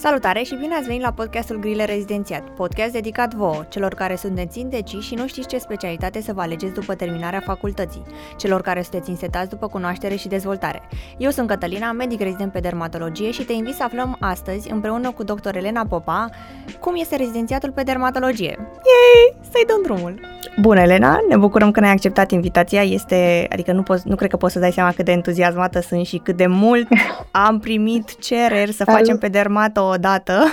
Salutare și bine ați venit la podcastul Grile Rezidențiat, podcast dedicat vouă, celor care sunteți indeciși și nu știți ce specialitate să vă alegeți după terminarea facultății, celor care sunteți insetați după cunoaștere și dezvoltare. Eu sunt Cătălina, medic rezident pe dermatologie și te invit să aflăm astăzi, împreună cu dr. Elena Popa, cum este rezidențiatul pe dermatologie. Yay! Să-i dăm drumul! Bună, Elena! Ne bucurăm că ne-ai acceptat invitația. Este, adică nu, poți, nu cred că poți să dai seama cât de entuziasmată sunt și cât de mult am primit cereri să facem pe dermato odată.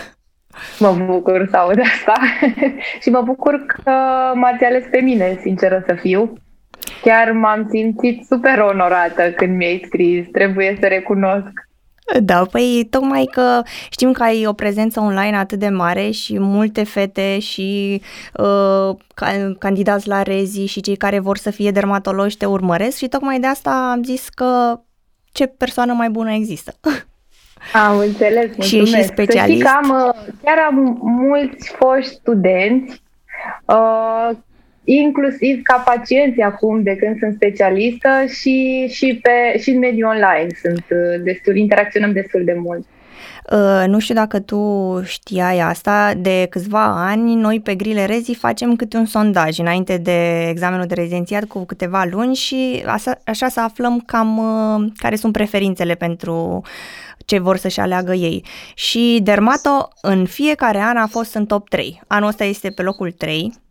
Mă bucur să aud asta și mă bucur că m-ați ales pe mine, sinceră să fiu. Chiar m-am simțit super onorată când mi-ai scris, trebuie să recunosc. Da, păi tocmai că știm că ai o prezență online atât de mare și multe fete și uh, candidați la rezi și cei care vor să fie dermatologi te urmăresc și tocmai de asta am zis că ce persoană mai bună există. Am înțeles, mulțumesc. Și, și specialist. Să că am, uh, chiar am mulți foști studenți, uh, inclusiv ca pacienți acum de când sunt specialistă și, și, pe, și în mediul online sunt uh, destul, interacționăm destul de mult. Uh, nu știu dacă tu știai asta, de câțiva ani noi pe Grile Rezi facem câte un sondaj înainte de examenul de rezidențiat cu câteva luni și așa, așa să aflăm cam uh, care sunt preferințele pentru ce vor să-și aleagă ei. Și Dermato în fiecare an a fost în top 3. Anul ăsta este pe locul 3.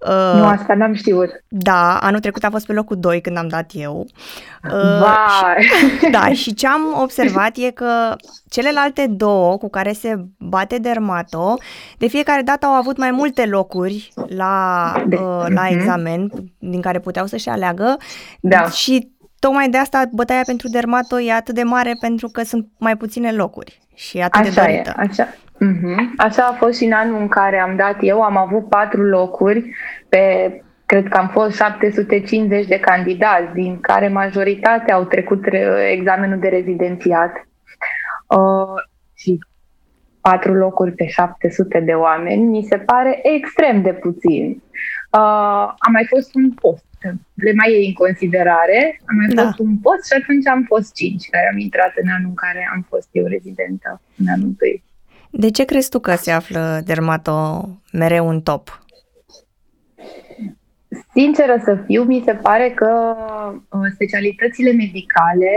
Uh, nu, asta n-am știut. Da, anul trecut a fost pe locul 2 când am dat eu. Uh, și, da, și ce am observat e că celelalte două cu care se bate Dermato, de fiecare dată au avut mai multe locuri la, uh, la mhm. examen din care puteau să-și aleagă da. și tocmai de asta bătaia pentru Dermato e atât de mare pentru că sunt mai puține locuri și atât așa de dorită. E, așa. Uh-huh. Așa a fost și în anul în care am dat eu, am avut patru locuri pe cred că am fost 750 de candidați, din care majoritatea au trecut examenul de rezidențiat. Uh, și patru locuri pe 700 de oameni, mi se pare extrem de puțin. Uh, a mai fost un post le mai iei în considerare. Am mai da. fost un post și atunci am fost cinci care am intrat în anul în care am fost eu rezidentă, în anul întâi. De ce crezi tu că se află dermato mereu în top? Sinceră să fiu, mi se pare că uh, specialitățile medicale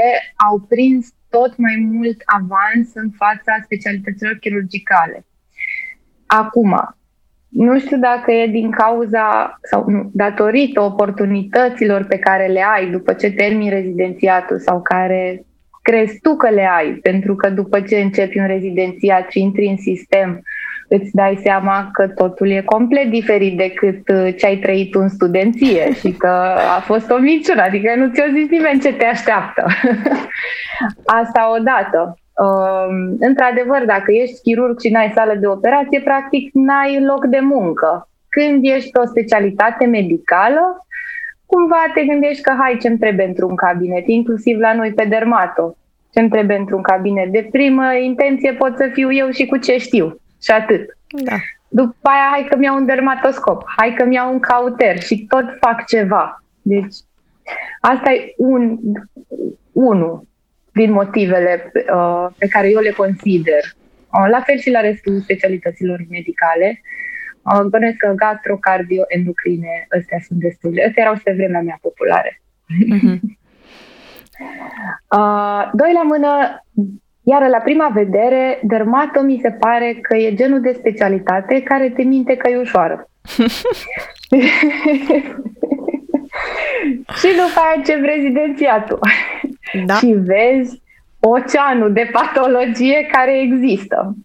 au prins tot mai mult avans în fața specialităților chirurgicale. Acum, nu știu dacă e din cauza sau nu, datorită oportunităților pe care le ai după ce termini rezidențiatul sau care crezi tu că le ai, pentru că după ce începi un rezidențiat și intri în sistem, îți dai seama că totul e complet diferit decât uh, ce ai trăit în studenție și că a fost o minciună, adică nu ți-o zis nimeni ce te așteaptă. Asta odată. Uh, într-adevăr, dacă ești chirurg și n-ai sală de operație, practic n-ai loc de muncă. Când ești pe o specialitate medicală, cumva te gândești că hai ce-mi trebuie într-un cabinet, inclusiv la noi pe dermato. Ce-mi trebuie într-un cabinet. De primă intenție pot să fiu eu și cu ce știu. Și atât. Da. După aia, hai că-mi iau un dermatoscop, hai că-mi iau un cauter și tot fac ceva. Deci, asta e un, unul din motivele uh, pe care eu le consider. Uh, la fel și la restul specialităților medicale. Uh, bănuiesc că gastrocardio, endocrine, astea sunt destul de... Astea erau pe vremea mea populare. Uh-huh. uh, doi la mână, iar la prima vedere, dermato mi se pare că e genul de specialitate care te minte că e ușoară. și după aia ce rezidențiatul. Da. și vezi oceanul de patologie care există.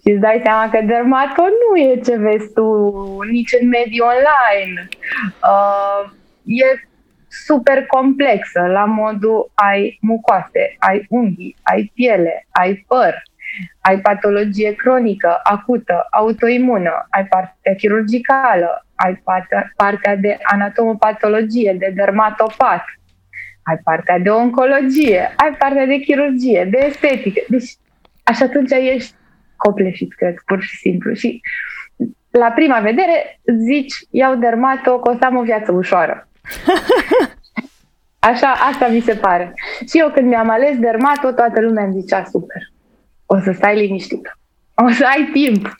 Și îți dai seama că dermato nu e ce vezi tu nici în mediul online. Uh, e super complexă, la modul ai mucoase, ai unghii, ai piele, ai păr, ai patologie cronică, acută, autoimună, ai partea chirurgicală, ai partea, partea de anatomopatologie, de dermatopat, ai partea de oncologie, ai partea de chirurgie, de estetică. Deci, așa atunci ești copleșit, cred, pur și simplu. Și la prima vedere zici, iau dermato, că o să am o viață ușoară. Așa, asta mi se pare. Și eu când mi-am ales dermato, toată lumea îmi zicea super. O să stai liniștit. o să ai timp.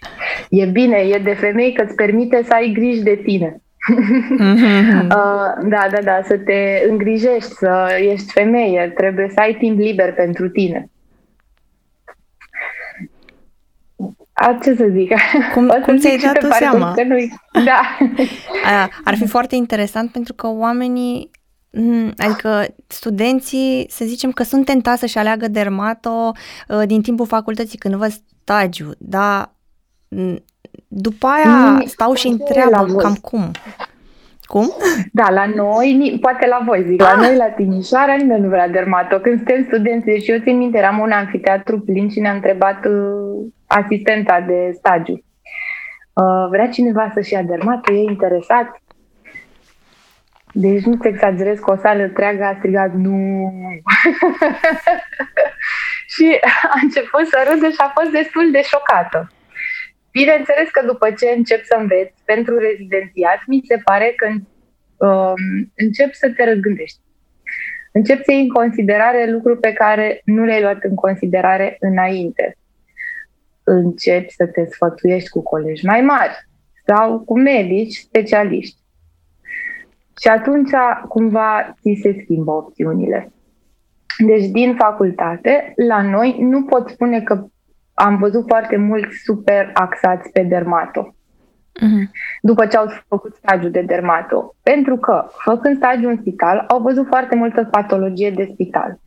E bine, e de femei că îți permite să ai griji de tine. Mm-hmm. uh, da, da, da, să te îngrijești, să ești femeie, trebuie să ai timp liber pentru tine. A, ce să zic? Cum, cum ți-ai dat tu seama? Că nu da. Ar fi foarte interesant pentru că oamenii Mm, adică studenții, să zicem că sunt tentați să-și aleagă dermato uh, din timpul facultății când văd stagiu, dar mm, după aia mm, stau și întreabă cam cum. Cum? Da, la noi, poate la voi zic, ah. la noi la Timișoara nimeni nu vrea dermato. Când suntem studenți, deci eu țin minte, eram un anfiteatru plin și ne-a întrebat uh, asistenta de stagiu. Uh, vrea cineva să-și ia dermato? E interesat? Deci nu-ți exagerez că o sală întreagă a strigat nu. și a început să râdă și a fost destul de șocată. Bineînțeles că după ce încep să înveți pentru rezidențiat, mi se pare că um, încep să te răzgândești. Încep să iei în considerare lucruri pe care nu le-ai luat în considerare înainte. Începi să te sfătuiești cu colegi mai mari sau cu medici specialiști și atunci, cumva, ți se schimbă opțiunile. Deci, din facultate, la noi, nu pot spune că am văzut foarte mulți super axați pe dermato. Uh-huh. După ce au făcut stagiul de dermato. Pentru că, făcând stagiul în spital, au văzut foarte multă patologie de spital.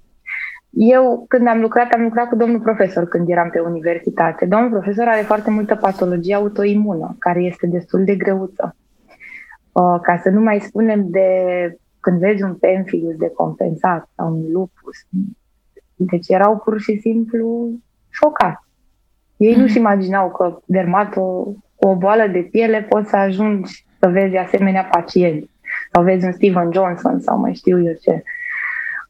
Eu, când am lucrat, am lucrat cu domnul profesor când eram pe universitate. Domnul profesor are foarte multă patologie autoimună, care este destul de greuță. Uh, ca să nu mai spunem de când vezi un pemphilus de compensat sau un lupus. Deci erau pur și simplu șocați. Ei mm-hmm. nu-și imaginau că dermato cu o boală de piele poți să ajungi să vezi asemenea pacienți. Sau vezi un Steven Johnson sau mai știu eu ce.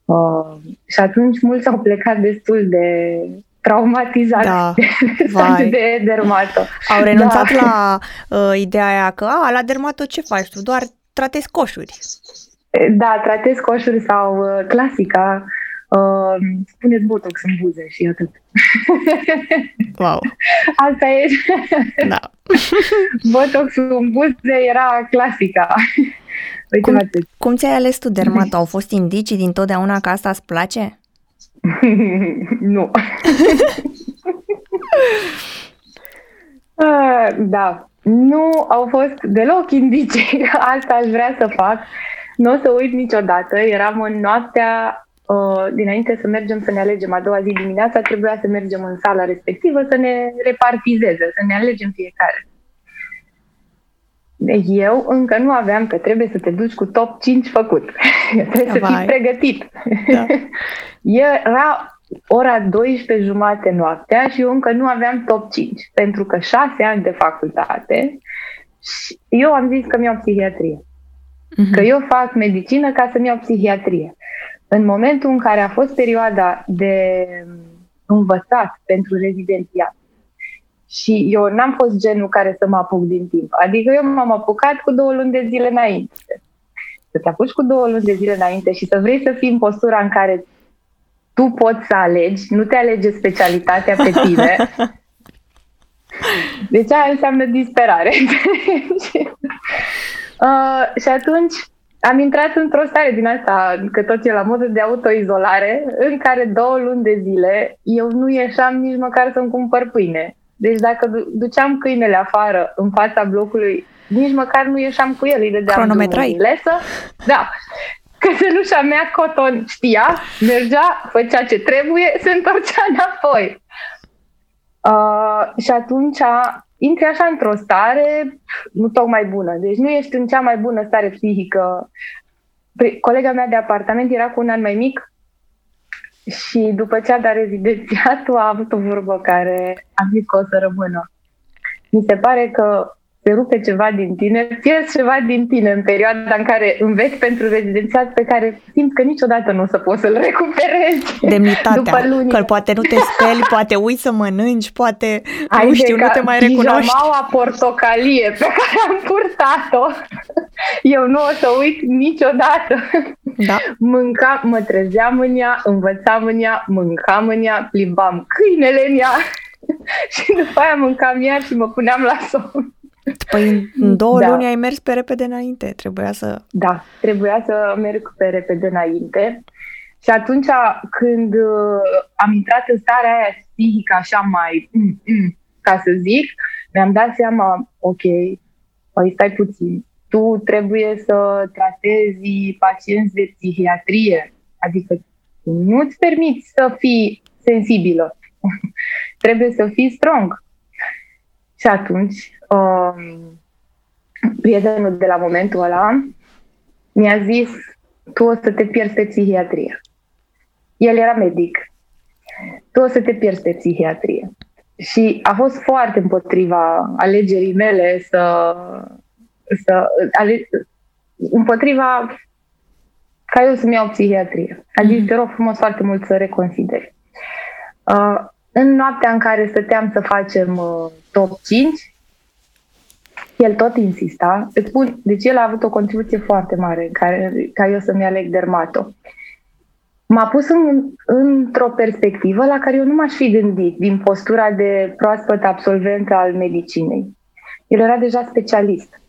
Uh, și atunci mulți au plecat destul de traumatizat da, de, de dermato. Au renunțat da. la uh, ideea aia că a, la dermato ce faci tu? Doar tratezi coșuri. Da, tratez coșuri sau uh, clasica uh, spuneți botox în buze și atât. Wow. Asta e. Da. botox în buze era clasica. Uite, cum, cum ți-ai ales tu dermato? Au fost indicii din totdeauna că asta îți place? nu. uh, da, nu au fost deloc indicii. Asta aș vrea să fac. Nu o să uit niciodată. Eram în noaptea uh, dinainte să mergem să ne alegem a doua zi dimineața, trebuia să mergem în sala respectivă să ne repartizeze, să ne alegem fiecare. Eu încă nu aveam că trebuie să te duci cu top 5 făcut. trebuie Vai. să fii pregătit. Da. Era ora 12 jumate noaptea și eu încă nu aveam top 5, pentru că șase ani de facultate și eu am zis că mi-au psihiatrie. Uh-huh. Că eu fac medicină ca să-mi iau psihiatrie. În momentul în care a fost perioada de învățat pentru rezidențiat și eu n-am fost genul care să mă apuc din timp. Adică eu m-am apucat cu două luni de zile înainte. Să te apuci cu două luni de zile înainte și să vrei să fii în postura în care tu poți să alegi, nu te alege specialitatea pe tine. Deci aia înseamnă disperare. uh, și atunci am intrat într-o stare din asta, că tot e la modă de autoizolare, în care două luni de zile eu nu ieșeam nici măcar să-mi cumpăr pâine. Deci dacă duceam câinele afară în fața blocului, nici măcar nu ieșeam cu el, îi dădeam lesă. Da. Cățelușa mea, Coton, știa, mergea, făcea ce trebuie, se întorcea înapoi. Uh, și atunci intri așa într-o stare nu tocmai bună. Deci nu ești în cea mai bună stare psihică. Păi, colega mea de apartament era cu un an mai mic și după ce a dat rezidențiatul a avut o vorbă care a zis că o să rămână. Mi se pare că se rupe ceva din tine, pierzi ceva din tine în perioada în care înveți pentru rezidențiat pe care simți că niciodată nu o să poți să-l recuperezi. Demnitatea, după că poate nu te speli, poate uiți să mănânci, poate, Ai nu știu, nu te mai recunoști. a portocalie pe care am purtat-o, eu nu o să uit niciodată. Da. Mânca, mă trezeam în ea, învățam în ea, mâncam în ea, plimbam câinele în ea și după aia mâncam iar și mă puneam la somn. Păi în două da. luni ai mers pe repede înainte, trebuia să... Da, trebuia să merg pe repede înainte. Și atunci când uh, am intrat în starea aia psihică așa mai, mm, mm, ca să zic, mi-am dat seama, ok, păi stai puțin, tu trebuie să tratezi pacienți de psihiatrie, adică nu-ți permiți să fii sensibilă, trebuie să fii strong. Și atunci, um, prietenul de la momentul ăla mi-a zis, tu o să te pierzi pe psihiatrie. El era medic. Tu o să te pierzi pe psihiatrie. Și a fost foarte împotriva alegerii mele să, să ale, împotriva ca eu să-mi iau psihiatrie. A zis, mm-hmm. te rog frumos foarte mult să reconsideri. Uh, în noaptea în care stăteam să facem uh, top 5, el tot insista. Îți spun, deci el a avut o contribuție foarte mare care, ca eu să-mi aleg dermato. M-a pus în, într-o perspectivă la care eu nu m-aș fi gândit din postura de proaspăt absolvent al medicinei. El era deja specialist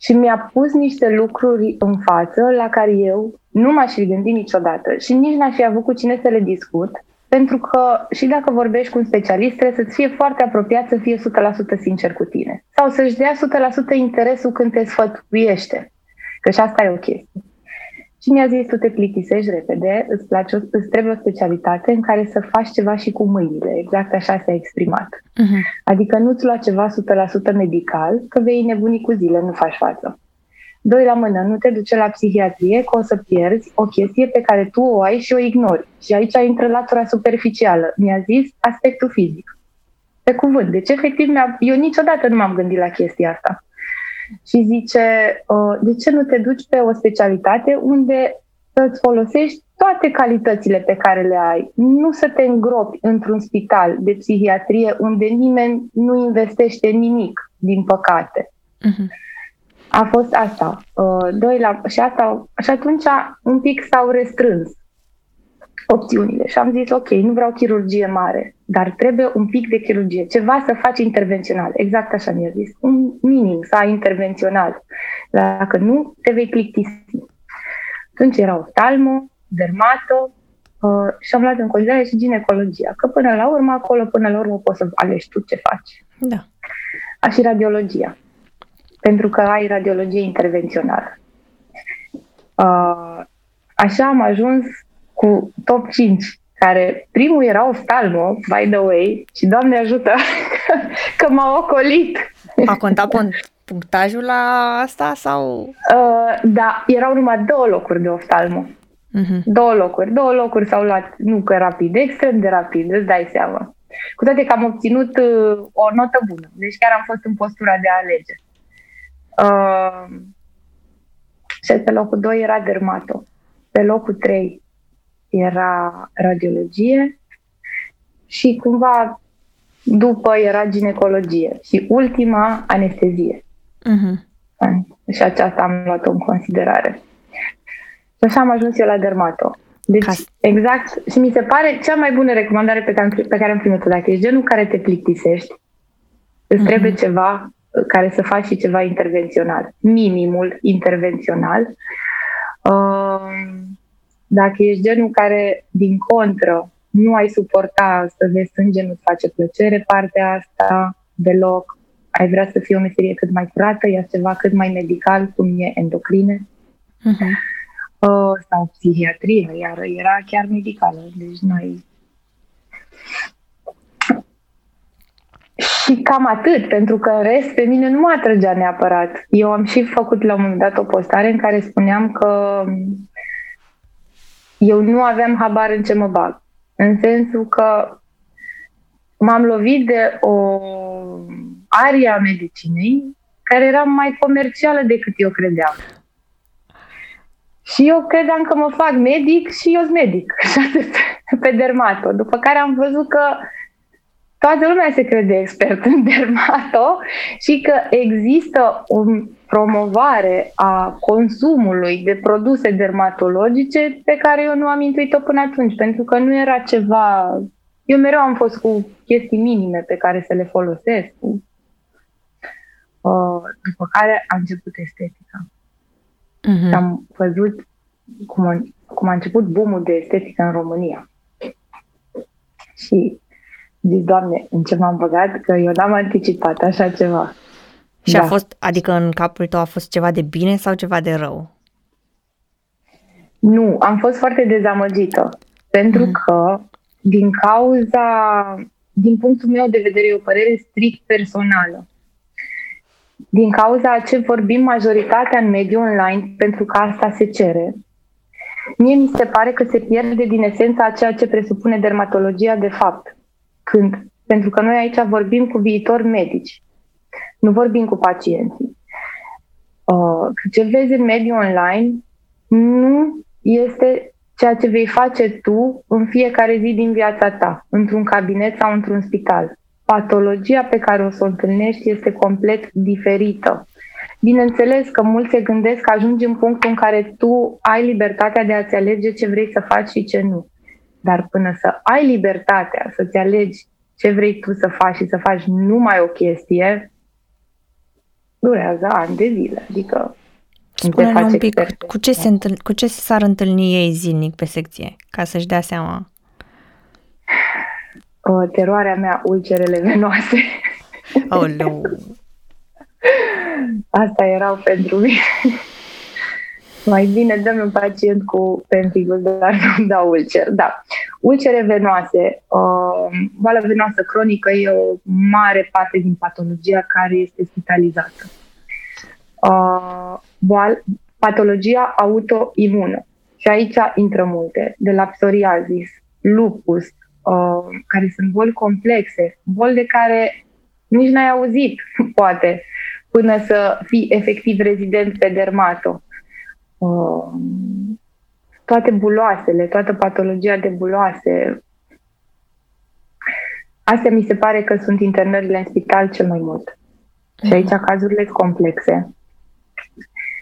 și mi-a pus niște lucruri în față la care eu nu m-aș fi gândit niciodată și nici n-aș fi avut cu cine să le discut, pentru că și dacă vorbești cu un specialist, trebuie să-ți fie foarte apropiat să fie 100% sincer cu tine. Sau să-și dea 100% interesul când te sfătuiește. Că și asta e o chestie. Și mi-a zis, tu te plictisești repede, îți, place, îți trebuie o specialitate în care să faci ceva și cu mâinile. Exact așa s-a exprimat. Uh-huh. Adică nu-ți lua ceva 100% medical, că vei nebuni cu zile, nu faci față. Doi la mână, nu te duce la psihiatrie că o să pierzi o chestie pe care tu o ai și o ignori. Și aici intră latura superficială. Mi-a zis aspectul fizic. Pe cuvânt. Deci, efectiv, eu niciodată nu m-am gândit la chestia asta și zice, uh, de ce nu te duci pe o specialitate unde să-ți folosești toate calitățile pe care le ai, nu să te îngropi într-un spital de psihiatrie unde nimeni nu investește nimic, din păcate. Uh-huh. A fost asta. Uh, doi la, și, asta. și atunci un pic s-au restrâns opțiunile și am zis, ok, nu vreau chirurgie mare, dar trebuie un pic de chirurgie, ceva să faci intervențional. Exact așa mi-a zis. Un minim să ai intervențional. Dacă nu, te vei plictisi. Atunci era oftalmo, dermato uh, și am luat în considerare și ginecologia. Că până la urmă, acolo, până la urmă, poți să alegi tu ce faci. Da. A și radiologia. Pentru că ai radiologie intervențională. Uh, așa am ajuns cu top 5 care primul era oftalmo, by the way, și Doamne ajută că m-a ocolit. A contat punctajul la asta sau? Uh, da, erau numai două locuri de oftalmo. Uh-huh. Două locuri. Două locuri s-au luat, nu că rapid, extrem de rapid, îți dai seama. Cu toate că am obținut uh, o notă bună. Deci chiar am fost în postura de a alege. Uh, și pe locul 2 era dermato. Pe locul 3 era radiologie și cumva după era ginecologie și ultima anestezie. Uh-huh. Și aceasta am luat-o în considerare. Și așa am ajuns eu la dermato. Deci, Ca... exact, și mi se pare cea mai bună recomandare pe care, pe care am primit-o. Dacă ești genul care te plictisești, îți uh-huh. trebuie ceva care să faci și ceva intervențional. Minimul intervențional. Uh, dacă ești genul care, din contră, nu ai suporta să vezi sânge, nu-ți face plăcere partea asta deloc, ai vrea să fie o meserie cât mai curată, ia ceva cât mai medical, cum e endocrine, uh-huh. uh, sau psihiatrie, iar era chiar medicală, deci noi... Și cam atât, pentru că în rest pe mine nu mă atrăgea neapărat. Eu am și făcut la un moment dat o postare în care spuneam că eu nu aveam habar în ce mă bag. În sensul că m-am lovit de o aria medicinei care era mai comercială decât eu credeam. Și eu credeam că mă fac medic și eu sunt medic, pe dermato. După care am văzut că toată lumea se crede expert în dermato și că există o promovare a consumului de produse dermatologice pe care eu nu am intuit-o până atunci, pentru că nu era ceva Eu mereu am fost cu chestii minime pe care să le folosesc. Uh, după care a început estetica. Uh-huh. Am văzut cum a, cum a început boomul de estetică în România. Și zic, Doamne, în ce m-am băgat, că eu n-am anticipat așa ceva. Și da. a fost, adică în capul tău a fost ceva de bine sau ceva de rău? Nu, am fost foarte dezamăgită. Pentru mm. că, din cauza, din punctul meu de vedere, e o părere strict personală. Din cauza ce vorbim majoritatea în mediul online, pentru că asta se cere, mie mi se pare că se pierde din esența a ceea ce presupune dermatologia de fapt. Când, pentru că noi aici vorbim cu viitori medici, nu vorbim cu pacienții. Uh, ce vezi în mediul online nu este ceea ce vei face tu în fiecare zi din viața ta, într-un cabinet sau într-un spital. Patologia pe care o să o întâlnești este complet diferită. Bineînțeles că mulți se gândesc că ajungi în punctul în care tu ai libertatea de a-ți alege ce vrei să faci și ce nu. Dar până să ai libertatea să-ți alegi ce vrei tu să faci și să faci numai o chestie, durează ani de zile. Adică Spune-ne un pic, cu ce, se întâln, cu ce s-ar întâlni ei zilnic pe secție, ca să-și dea seama? O, teroarea mea, ulcerele venoase. Oh, no. Asta erau pentru mine. Mai bine dăm un pacient cu pemphigus, dar nu dau ulcer. Da. Ulcere venoase. Uh, boala venoasă cronică e o mare parte din patologia care este spitalizată. Uh, boal, patologia autoimună. Și aici intră multe, de la psoriasis, lupus, uh, care sunt boli complexe, boli de care nici n-ai auzit, poate, până să fii efectiv rezident pe dermato. Uh, toate buloasele, toată patologia de buloase. Astea mi se pare că sunt internările în spital cel mai mult. Și aici cazurile sunt complexe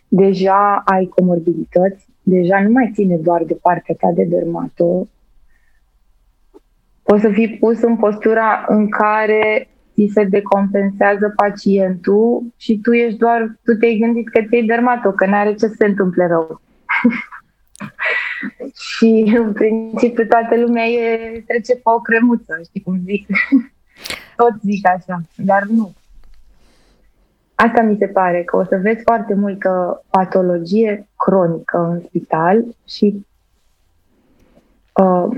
deja ai comorbidități, deja nu mai ține doar de partea ta de dermato, poți să fii pus în postura în care ți se decompensează pacientul și tu ești doar, tu te-ai gândit că ți-ai dermato, că n-are ce să se întâmple rău. și în principiu toată lumea e, trece pe o cremuță, știi cum zic? Tot zic așa, dar nu. Asta mi se pare, că o să vezi foarte multă patologie cronică în spital și uh,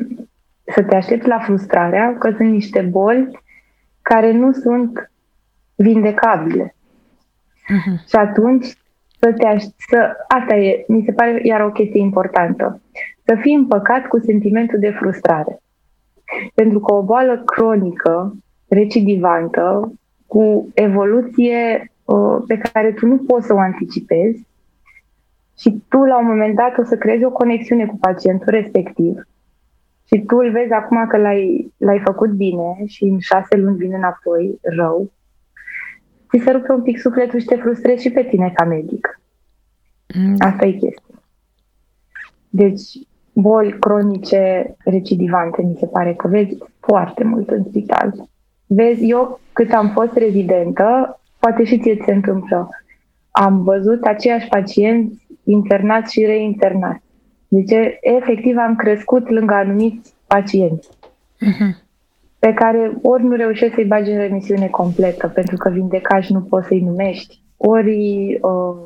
să te aștepți la frustrarea că sunt niște boli care nu sunt vindecabile. Uh-huh. Și atunci să te aș- să, asta e, mi se pare iar o chestie importantă, să fii împăcat cu sentimentul de frustrare. Pentru că o boală cronică, recidivantă, cu evoluție Uh, pe care tu nu poți să o anticipezi și tu la un moment dat o să creezi o conexiune cu pacientul respectiv și tu îl vezi acum că l-ai, l-ai făcut bine și în șase luni vine înapoi rău, ți se rupe un pic sufletul și te frustrezi și pe tine ca medic. Mm. Asta e chestia. Deci, boli cronice recidivante, mi se pare că vezi foarte mult în spital. Vezi, eu cât am fost rezidentă, poate și ție ți se întâmplă. Am văzut aceiași pacienți internați și reinternați. Deci, efectiv, am crescut lângă anumiți pacienți uh-huh. pe care ori nu reușești să-i bagi în remisiune completă, pentru că vindecași nu poți să-i numești, ori uh,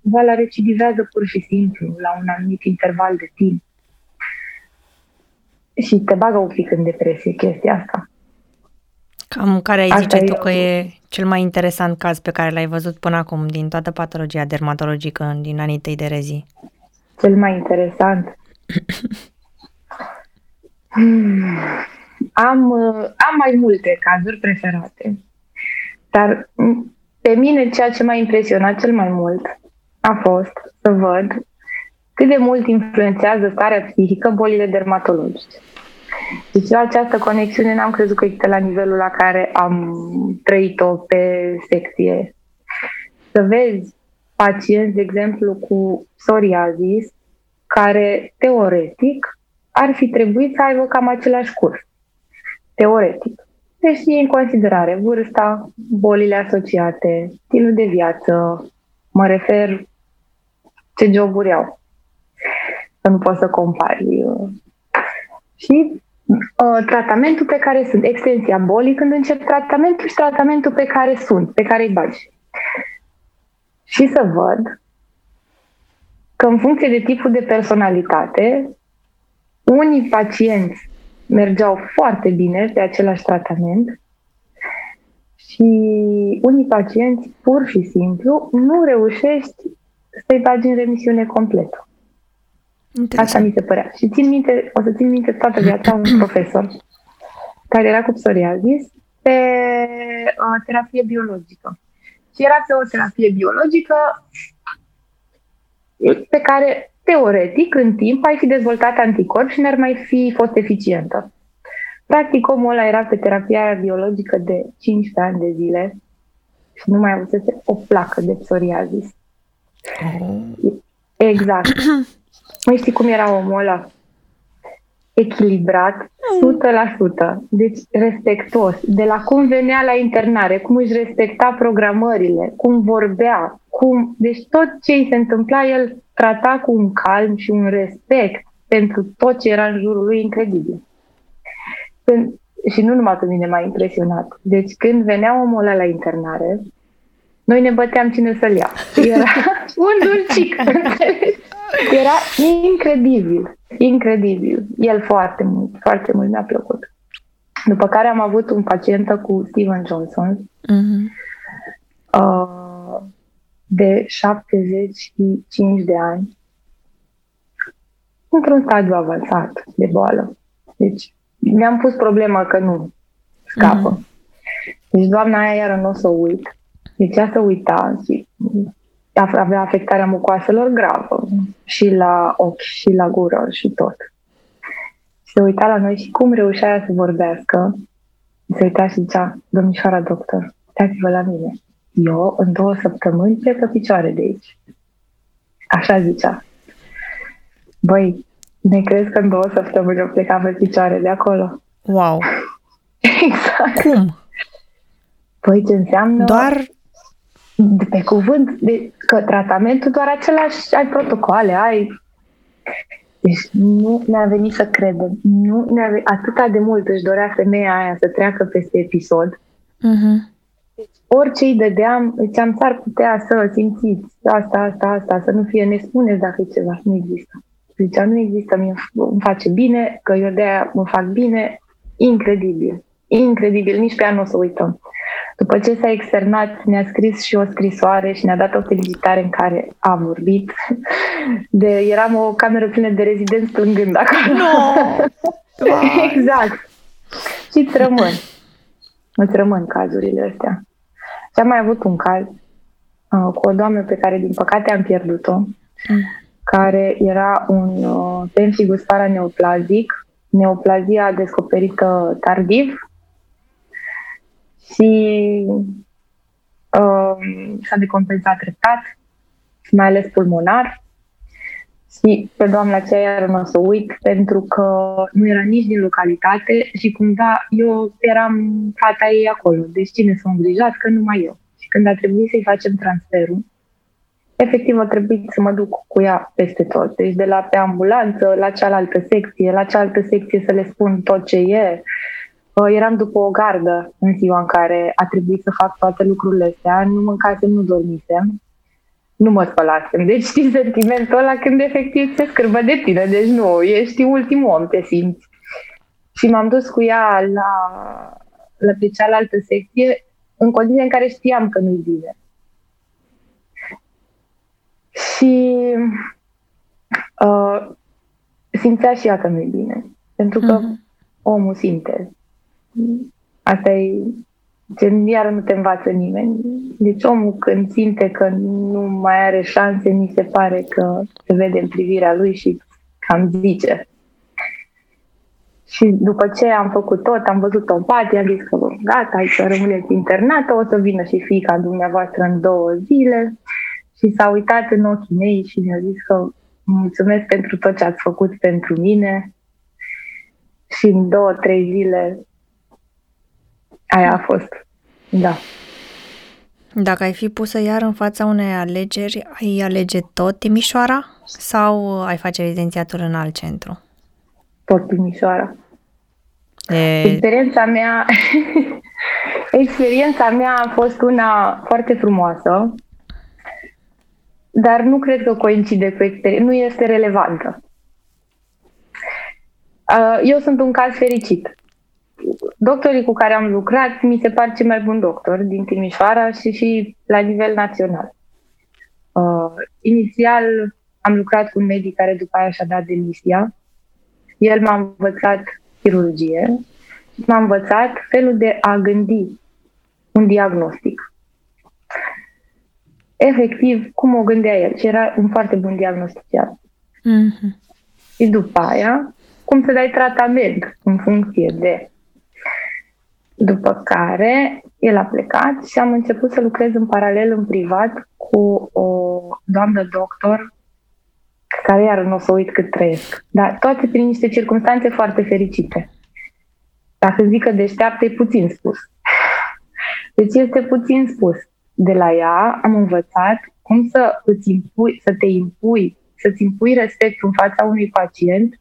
boala recidivează pur și simplu la un anumit interval de timp. Și te bagă un pic în depresie chestia asta. Cam care ai zice tu că e cel mai interesant caz pe care l-ai văzut până acum din toată patologia dermatologică din anii tăi de rezi? Cel mai interesant? hmm. am, am mai multe cazuri preferate, dar pe mine ceea ce m-a impresionat cel mai mult a fost să văd cât de mult influențează starea psihică bolile dermatologice. Deci eu această conexiune n-am crezut că există la nivelul la care am trăit-o pe secție. Să vezi pacienți, de exemplu, cu psoriasis, care teoretic ar fi trebuit să aibă cam același curs. teoretic. Deci e în considerare vârsta, bolile asociate, stilul de viață, mă refer ce joburi au. Că nu poți să compari. Uh, și uh, tratamentul pe care sunt, extensia bolii când încep tratamentul și tratamentul pe care sunt, pe care îi bagi. Și să văd că în funcție de tipul de personalitate, unii pacienți mergeau foarte bine pe același tratament și unii pacienți pur și simplu nu reușești să-i bagi în remisiune completă. Asta mi se părea. Și țin minte, o să țin minte toată viața un profesor care era cu psoriazis pe uh, terapie biologică. Și era pe o terapie biologică pe care, teoretic, în timp, ai fi dezvoltat anticorpi și n-ar mai fi fost eficientă. Practic, omul ăla era pe terapia biologică de 15 ani de zile și nu mai avusese o placă de psoriazis. Oh. Exact. Mai știi cum era omul ăla? Echilibrat, 100%. Deci respectos. De la cum venea la internare, cum își respecta programările, cum vorbea, cum... Deci tot ce îi se întâmpla, el trata cu un calm și un respect pentru tot ce era în jurul lui incredibil. Când, și nu numai pe mine m-a impresionat. Deci când venea omul ăla la internare, noi ne băteam cine să-l ia. Era un dulcic. Era incredibil. Incredibil. El foarte mult, foarte mult mi-a plăcut. După care am avut un pacient cu Steven Johnson uh-huh. uh, de 75 de ani într-un stadiu avansat de boală. Deci mi-am pus problema că nu scapă. Uh-huh. Deci doamna aia iară nu o să uit. Deci ea să uita și avea afectarea mucoaselor gravă și la ochi și la gură și tot. Se uita la noi și cum reușea să vorbească. Se uita și zicea, domnișoara doctor, uitați-vă la mine. Eu în două săptămâni plec pe picioare de aici. Așa zicea. Băi, ne crezi că în două săptămâni o pleca pe picioare de acolo? Wow! exact. Cum? Păi ce înseamnă... Doar de pe cuvânt, de, că tratamentul doar același, ai protocoale, ai... Deci nu ne-a venit să credem. Nu ne-a venit, atâta de mult își dorea femeia aia să treacă peste episod. Uh-huh. Deci orice îi dădeam, ziceam, s-ar putea să simțiți asta, asta, asta, să nu fie, ne spuneți dacă e ceva, nu există. Zicea, nu există, mi îmi face bine, că eu de-aia mă fac bine, incredibil, incredibil, nici pe ea nu o să uităm. După ce s-a externat, ne-a scris și o scrisoare și ne-a dat o felicitare în care a vorbit. De, eram o cameră plină de rezidenți plângând acolo. No! exact. Și îți rămân. Îți rămân cazurile astea. Și am mai avut un caz uh, cu o doamnă pe care, din păcate, am pierdut-o, mm. care era un uh, pemphigus paraneoplazic, neoplazia descoperită tardiv, și uh, s-a decompensat treptat, mai ales pulmonar. Și pe doamna aceea nu o să uit, pentru că nu era nici din localitate și cumva eu eram fata ei acolo. Deci cine s-a îngrijat? Că numai eu. Și când a trebuit să-i facem transferul, efectiv a trebuit să mă duc cu ea peste tot. Deci de la pe ambulanță, la cealaltă secție, la cealaltă secție să le spun tot ce e, eram după o gardă în ziua în care a trebuit să fac toate lucrurile astea, nu mâncasem, nu dormisem, nu mă spălasem. Deci știți sentimentul ăla când efectiv se scârbă de tine, deci nu, ești ultimul om, te simți. Și m-am dus cu ea la, la pe cealaltă secție în condiții în care știam că nu-i bine. Și uh, simțea și ea că nu-i bine. Pentru că uh-huh. omul simte. Asta e ce iar nu te învață nimeni. Deci omul când simte că nu mai are șanse, mi se pare că se vede în privirea lui și cam zice. Și după ce am făcut tot, am văzut o patie, am zis că gata, aici rămâneți internată, o să vină și fica dumneavoastră în două zile. Și s-a uitat în ochii mei și mi-a zis că mulțumesc pentru tot ce ați făcut pentru mine. Și în două, trei zile Aia a fost. Da. Dacă ai fi pusă iar în fața unei alegeri, ai alege tot Timișoara sau ai face rezidențiatul în alt centru? Tot Timișoara. E... Experiența mea experiența mea a fost una foarte frumoasă, dar nu cred că coincide cu experiența, nu este relevantă. Uh, eu sunt un caz fericit doctorii cu care am lucrat mi se par cei mai buni doctori din Timișoara și și la nivel național. Uh, inițial am lucrat cu un medic care după aia și-a dat demisia. El m-a învățat chirurgie și m-a învățat felul de a gândi un diagnostic. Efectiv, cum o gândea el și era un foarte bun diagnostician. Mm-hmm. Și după aia, cum să dai tratament în funcție de după care el a plecat și am început să lucrez în paralel în privat cu o doamnă doctor care iar nu o să uit cât trăiesc. Dar toate prin niște circunstanțe foarte fericite. Dacă zic că deșteaptă, e puțin spus. Deci este puțin spus. De la ea am învățat cum să îți impui, să te impui, să-ți impui respect în fața unui pacient,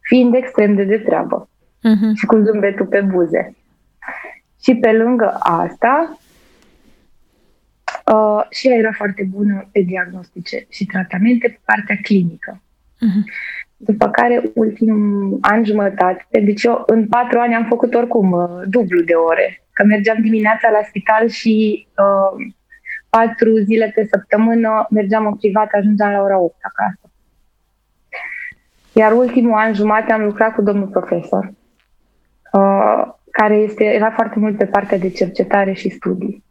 fiind extrem de de treabă uh-huh. și cu zâmbetul pe buze. Și pe lângă asta, uh, și ea era foarte bună pe diagnostice și tratamente pe partea clinică. Uh-huh. După care, ultimul an jumătate, deci eu în patru ani am făcut oricum uh, dublu de ore. Că mergeam dimineața la spital și uh, patru zile pe săptămână mergeam în privat, ajungeam la ora 8 acasă. Iar ultimul an jumate am lucrat cu domnul profesor. Uh, care este, era foarte mult pe partea de cercetare și studii.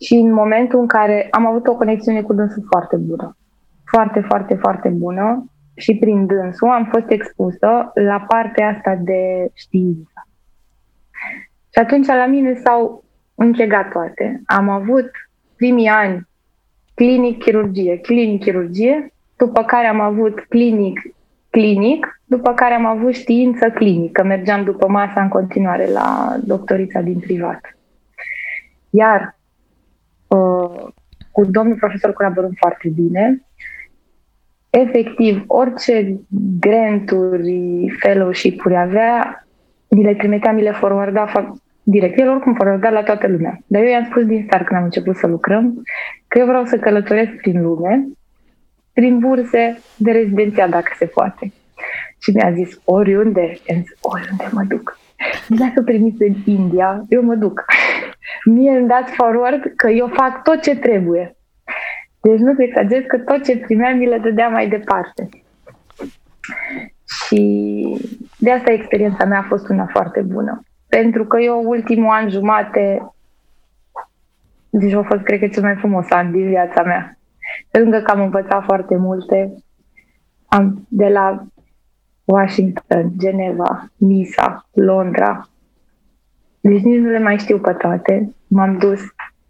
Și în momentul în care am avut o conexiune cu dânsul foarte bună, foarte, foarte, foarte bună, și prin dânsul am fost expusă la partea asta de știință. Și atunci la mine s-au închegat toate. Am avut primii ani clinic chirurgie, clinic chirurgie, după care am avut clinic clinic, după care am avut știință clinică. Mergeam după masa în continuare la doctorița din privat. Iar uh, cu domnul profesor colaborăm foarte bine. Efectiv, orice granturi, fellowship-uri avea, mi le trimitea, mi le forwarda fac direct. El oricum forwarda la toată lumea. Dar eu i-am spus din start când am început să lucrăm că eu vreau să călătoresc prin lume prin burse de rezidenția, dacă se poate. Și mi-a zis, oriunde, am zis, oriunde mă duc. Dacă primiți în India, eu mă duc. Mie îmi dați forward că eu fac tot ce trebuie. Deci nu te exagerez că tot ce primeam mi le dădea mai departe. Și de asta experiența mea a fost una foarte bună. Pentru că eu ultimul an jumate, deci a fost, cred că, cel mai frumos an din viața mea. Pe lângă că am învățat foarte multe, am de la Washington, Geneva, Nisa, Londra. Deci nici nu le mai știu pe toate. M-am dus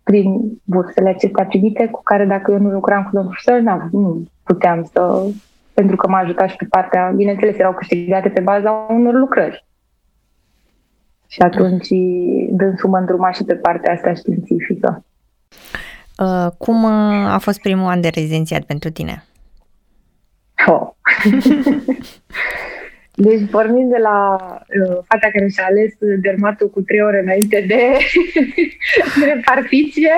prin bursele acestea primite cu care dacă eu nu lucram cu domnul profesor, nu puteam să... Pentru că m-a ajutat și pe partea... Bineînțeles, erau câștigate pe baza unor lucrări. Și atunci dânsul mă îndruma și pe partea asta științifică. Uh, cum uh, a fost primul an de rezidențiat pentru tine? Oh. deci, pornind de la uh, fata care și-a ales dermatul cu trei ore înainte de, de repartiție,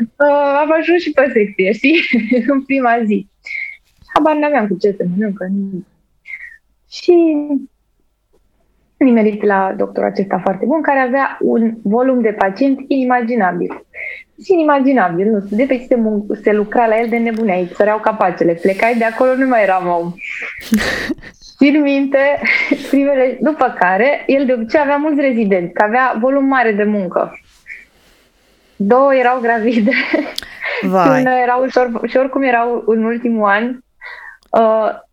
uh, am ajuns și pe secție, știi? în prima zi. Habar n-aveam cu ce să mănâncă. Și nimerit la doctorul acesta foarte bun, care avea un volum de pacienți inimaginabil inimaginabil, nu știu, de pe se, se lucra la el de nebuneai, săreau capacele, plecai de acolo, nu mai eram om. Țin minte, primele, după care, el de obicei avea mulți rezidenți, că avea volum mare de muncă. Două erau gravide Vai. și, era ușor, și oricum erau în ultimul an Uh,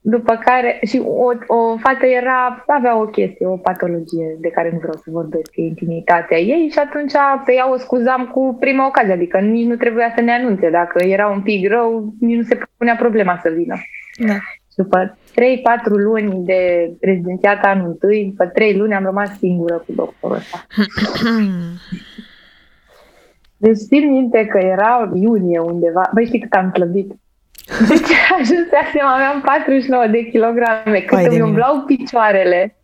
după care, și o, o fată era, avea o chestie, o patologie de care nu vreau să vorbesc, e intimitatea ei și atunci pe ea o scuzam cu prima ocazie, adică nici nu trebuia să ne anunțe. Dacă era un pic rău, nici nu se punea problema să vină. Da. Și după 3-4 luni de rezidențiat anul întâi, după 3 luni am rămas singură cu doctorul ăsta. Deci țin minte că era iunie undeva, băi știi cât am slăbit? Deci ajunsesem, aveam 49 de kilograme, cât îmi umblau picioarele.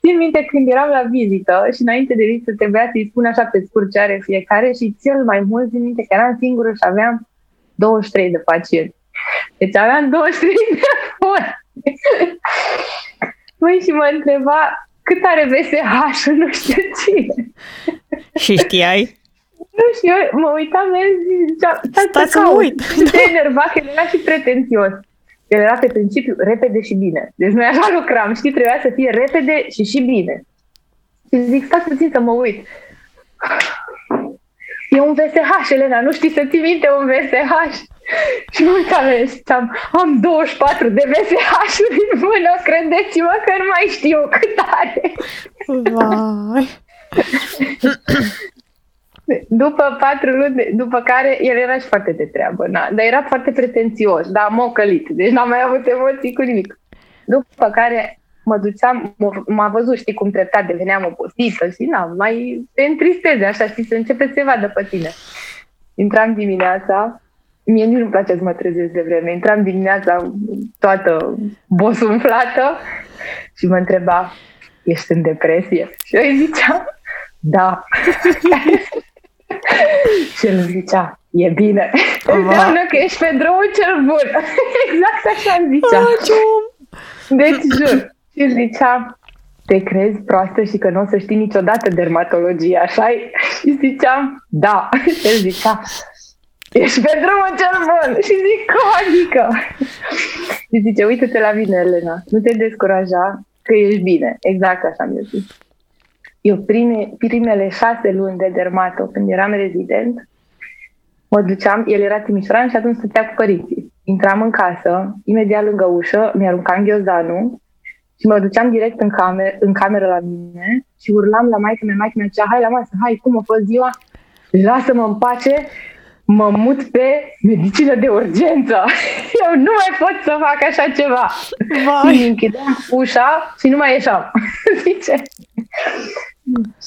Țin minte când eram la vizită și înainte de vizită trebuia să-i spun așa pe scurt ce are fiecare și cel mai mult țin minte că eram singură și aveam 23 de pacienți. Deci aveam 23 de foni. Măi, și mă întreba cât are VSH, nu știu cine. Și știai? Nu știu, mă uitam, el zicea, stai să mă uit. Se enerva că el era și pretențios. El era pe principiu repede și bine. Deci noi așa lucram, știi, trebuia să fie repede și și bine. Și zic, stați puțin să mă uit. E un VSH, Elena, nu știi să ții minte un VSH? Și mă uitam am, am 24 de VSH-uri în mână, credeți-mă că nu mai știu cât are. Vai. După patru luni, după care el era și foarte de treabă, na, dar era foarte pretențios, dar mocălit, deci n-am mai avut emoții cu nimic. După care mă duceam, m-a văzut, știi, cum treptat deveneam obosită și n-am mai te întristeze, așa, știi, să începe să se vadă pe tine. Intram dimineața, mie nici nu-mi place să mă trezesc de vreme, intram dimineața toată bosunflată și mă întreba, ești în depresie? Și eu îi ziceam, da. și el zicea, e bine. Înseamnă că ești pe drumul cel bun. exact așa îmi zicea. Deci, jur. Și zicea, te crezi proastă și că nu o să știi niciodată dermatologie, așa Și ziceam, da. Și el zicea, ești pe drumul cel bun. Și zic, cum adică? Și zice, uite-te la mine, Elena, nu te descuraja că ești bine. Exact așa mi-a zis. Eu prime, primele șase luni de dermato, când eram rezident, mă duceam, el era timișoran și atunci stătea cu părinții. Intram în casă, imediat lângă ușă, mi-aruncam ghiozdanul și mă duceam direct în, camer, în cameră la mine și urlam la maică mea, maică mea zicea, hai la masă, hai, cum a fost ziua? Lasă-mă în pace, mă mut pe medicină de urgență. Eu nu mai pot să fac așa ceva. Vai. Și închideam ușa și nu mai ieșeam. Zice.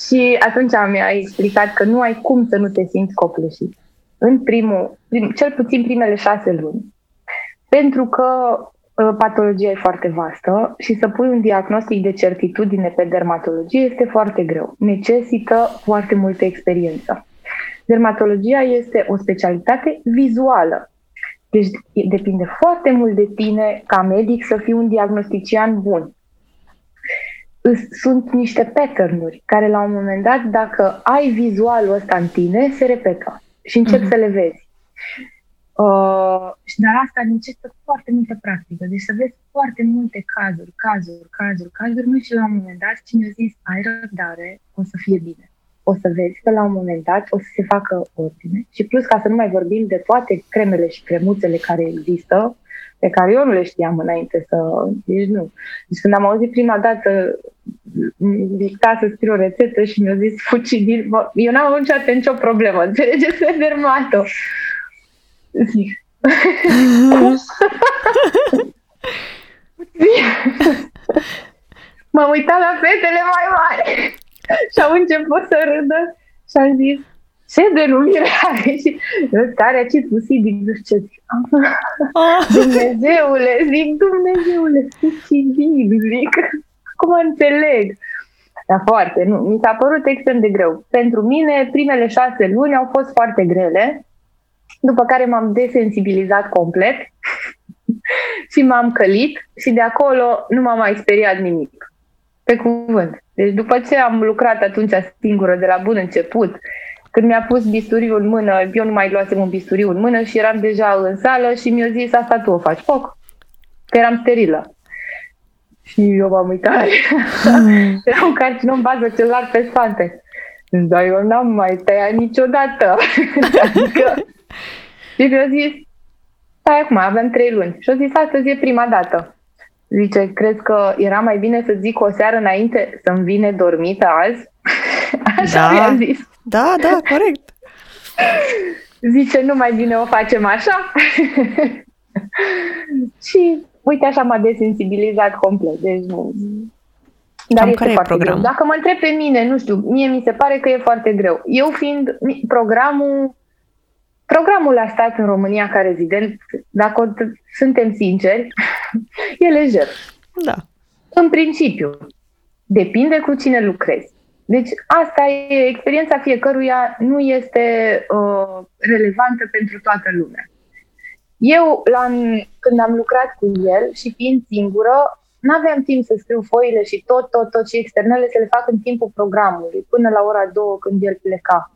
Și atunci mi-a explicat că nu ai cum să nu te simți copleșit. În primul, prim, cel puțin primele șase luni. Pentru că uh, patologia e foarte vastă și să pui un diagnostic de certitudine pe dermatologie este foarte greu. Necesită foarte multă experiență. Dermatologia este o specialitate vizuală. Deci depinde foarte mult de tine ca medic să fii un diagnostician bun sunt niște pattern care la un moment dat, dacă ai vizualul ăsta în tine, se repetă și începi uh-huh. să le vezi. Uh, dar asta necesită foarte multă practică, deci să vezi foarte multe cazuri, cazuri, cazuri, cazuri, nu și la un moment dat și mi-a zis, ai răbdare, o să fie bine. O să vezi că la un moment dat o să se facă ordine și plus ca să nu mai vorbim de toate cremele și cremuțele care există, pe care eu nu le știam înainte să... Deci nu. Deci când am auzit prima dată dicta să scriu o rețetă și mi-a zis fucidil, eu n-am avut niciodată nicio problemă, înțelegeți, pe dermato. Zic. M-am uitat la fetele mai mari și au început să râdă și am zis, ce denumire are? Și care acest posibil, nu știu ce zic. Ah. Dumnezeule, zic, Dumnezeule, suicid, zic. Cum înțeleg? Dar foarte, nu. Mi s-a părut extrem de greu. Pentru mine, primele șase luni au fost foarte grele, după care m-am desensibilizat complet și m-am călit și de acolo nu m-a mai speriat nimic. Pe cuvânt. Deci după ce am lucrat atunci singură de la bun început, când mi-a pus bisturiul în mână, eu nu mai luasem un bisturiu în mână și eram deja în sală și mi-a zis asta tu o faci, foc. Că eram sterilă. Și eu m-am uitat. Mm. Era un carcinom bază celular pe spate. Dar eu n-am mai tăiat niciodată. adică... și mi-a zis, stai acum, avem trei luni. Și a zis, astăzi e prima dată. Zice, crezi că era mai bine să zic o seară înainte să-mi vine dormită azi? Așa da. mi-a zis. Da, da, corect. Zice, nu mai bine o facem așa? și uite așa m-a desensibilizat complet. Deci nu. Dar Cam este care foarte greu. Dacă mă întreb pe mine, nu știu, mie mi se pare că e foarte greu. Eu fiind programul Programul a stat în România ca rezident, dacă suntem sinceri, e lejer. Da. În principiu, depinde cu cine lucrezi. Deci asta e, experiența fiecăruia nu este uh, relevantă pentru toată lumea. Eu, la, când am lucrat cu el și fiind singură, nu aveam timp să scriu foile și tot, tot, tot și externele să le fac în timpul programului, până la ora două când el pleca.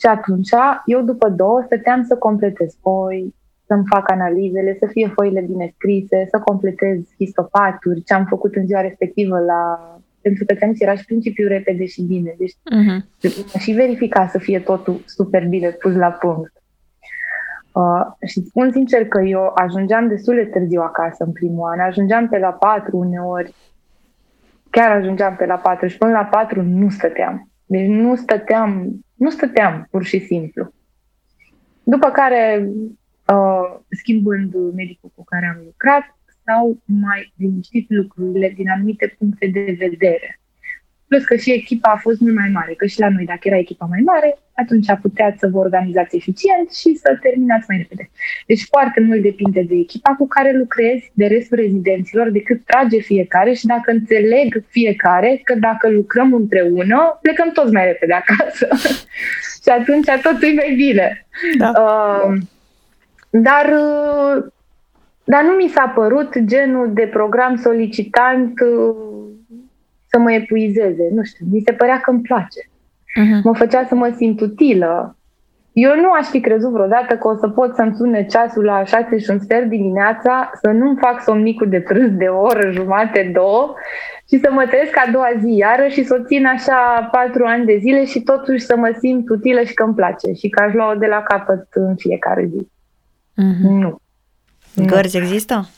Și atunci, eu după două stăteam să completez foi, să-mi fac analizele, să fie foile bine scrise, să completez histopaturi, ce am făcut în ziua respectivă la... Pentru că ți era și principiul repede și bine. Deci uh-huh. și verifica să fie totul super bine pus la punct. Uh, și spun sincer că eu ajungeam destul de târziu acasă în primul an, ajungeam pe la patru uneori, chiar ajungeam pe la patru și până la patru nu stăteam. Deci nu stăteam, nu stăteam pur și simplu. După care, uh, schimbând medicul cu care am lucrat, s-au mai liniștit lucrurile din anumite puncte de vedere. Plus că și echipa a fost mult mai mare, că și la noi, dacă era echipa mai mare, atunci puteați să vă organizați eficient și să terminați mai repede. Deci foarte mult depinde de echipa cu care lucrezi, de restul rezidenților, de cât trage fiecare și dacă înțeleg fiecare că dacă lucrăm împreună, plecăm toți mai repede acasă. și atunci totul e mai bine. Da. Uh, dar uh, dar nu mi s-a părut genul de program solicitant uh, să mă epuizeze. Nu știu, mi se părea că îmi place. Uh-huh. Mă făcea să mă simt utilă. Eu nu aș fi crezut vreodată că o să pot să-mi sune ceasul la 6 și un sfert dimineața, să nu-mi fac somnicul de prânz de o oră, jumate, două și să mă trezesc a doua zi iară și să o țin așa patru ani de zile și totuși să mă simt utilă și că îmi place și că aș lua-o de la capăt în fiecare zi. Uh-huh. Nu. Gărzi există?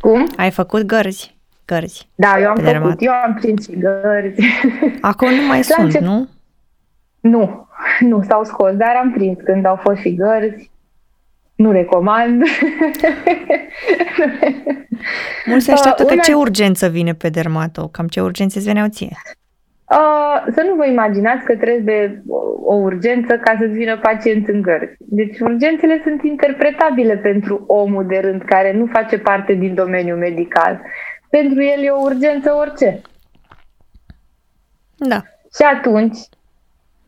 Cum? Ai făcut gărzi? gărzi. Da, eu am făcut, dermat. eu am prins și gărzi. Acum nu mai sunt, ce... nu? Nu, nu s-au scos, dar am prins când au fost și gărzi. Nu recomand. Mulți se așteaptă uh, că una... ce urgență vine pe dermato, cam ce urgențe îți veneau ție? Uh, să nu vă imaginați că trebuie o, o urgență ca să-ți vină pacient în gărzi. Deci urgențele sunt interpretabile pentru omul de rând care nu face parte din domeniul medical pentru el e o urgență orice. Da. Și atunci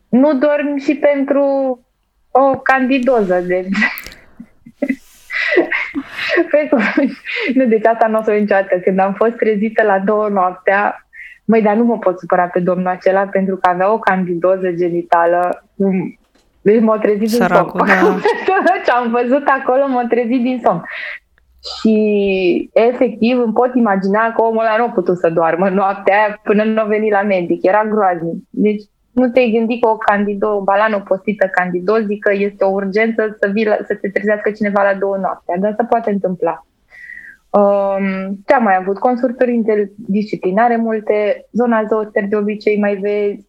nu dormi și pentru o candidoză de... Păi, nu, deci asta nu o să niciodată. Când am fost trezită la două noaptea, măi, dar nu mă pot supăra pe domnul acela pentru că avea o candidoză genitală. Deci m-a trezit Săracul, din somn. Da. Ce am văzut acolo m-a trezit din somn. Și efectiv îmi pot imagina că omul ăla nu a putut să doarmă noaptea aia până nu a venit la medic. Era groaznic. Deci nu te-ai gândit că o candido, o balană postită candidozică este o urgență să, vii la, să te trezească cineva la două noaptea, dar se poate întâmpla. Um, ce am mai avut? Consulturi interdisciplinare multe, zona zooster de obicei mai vezi.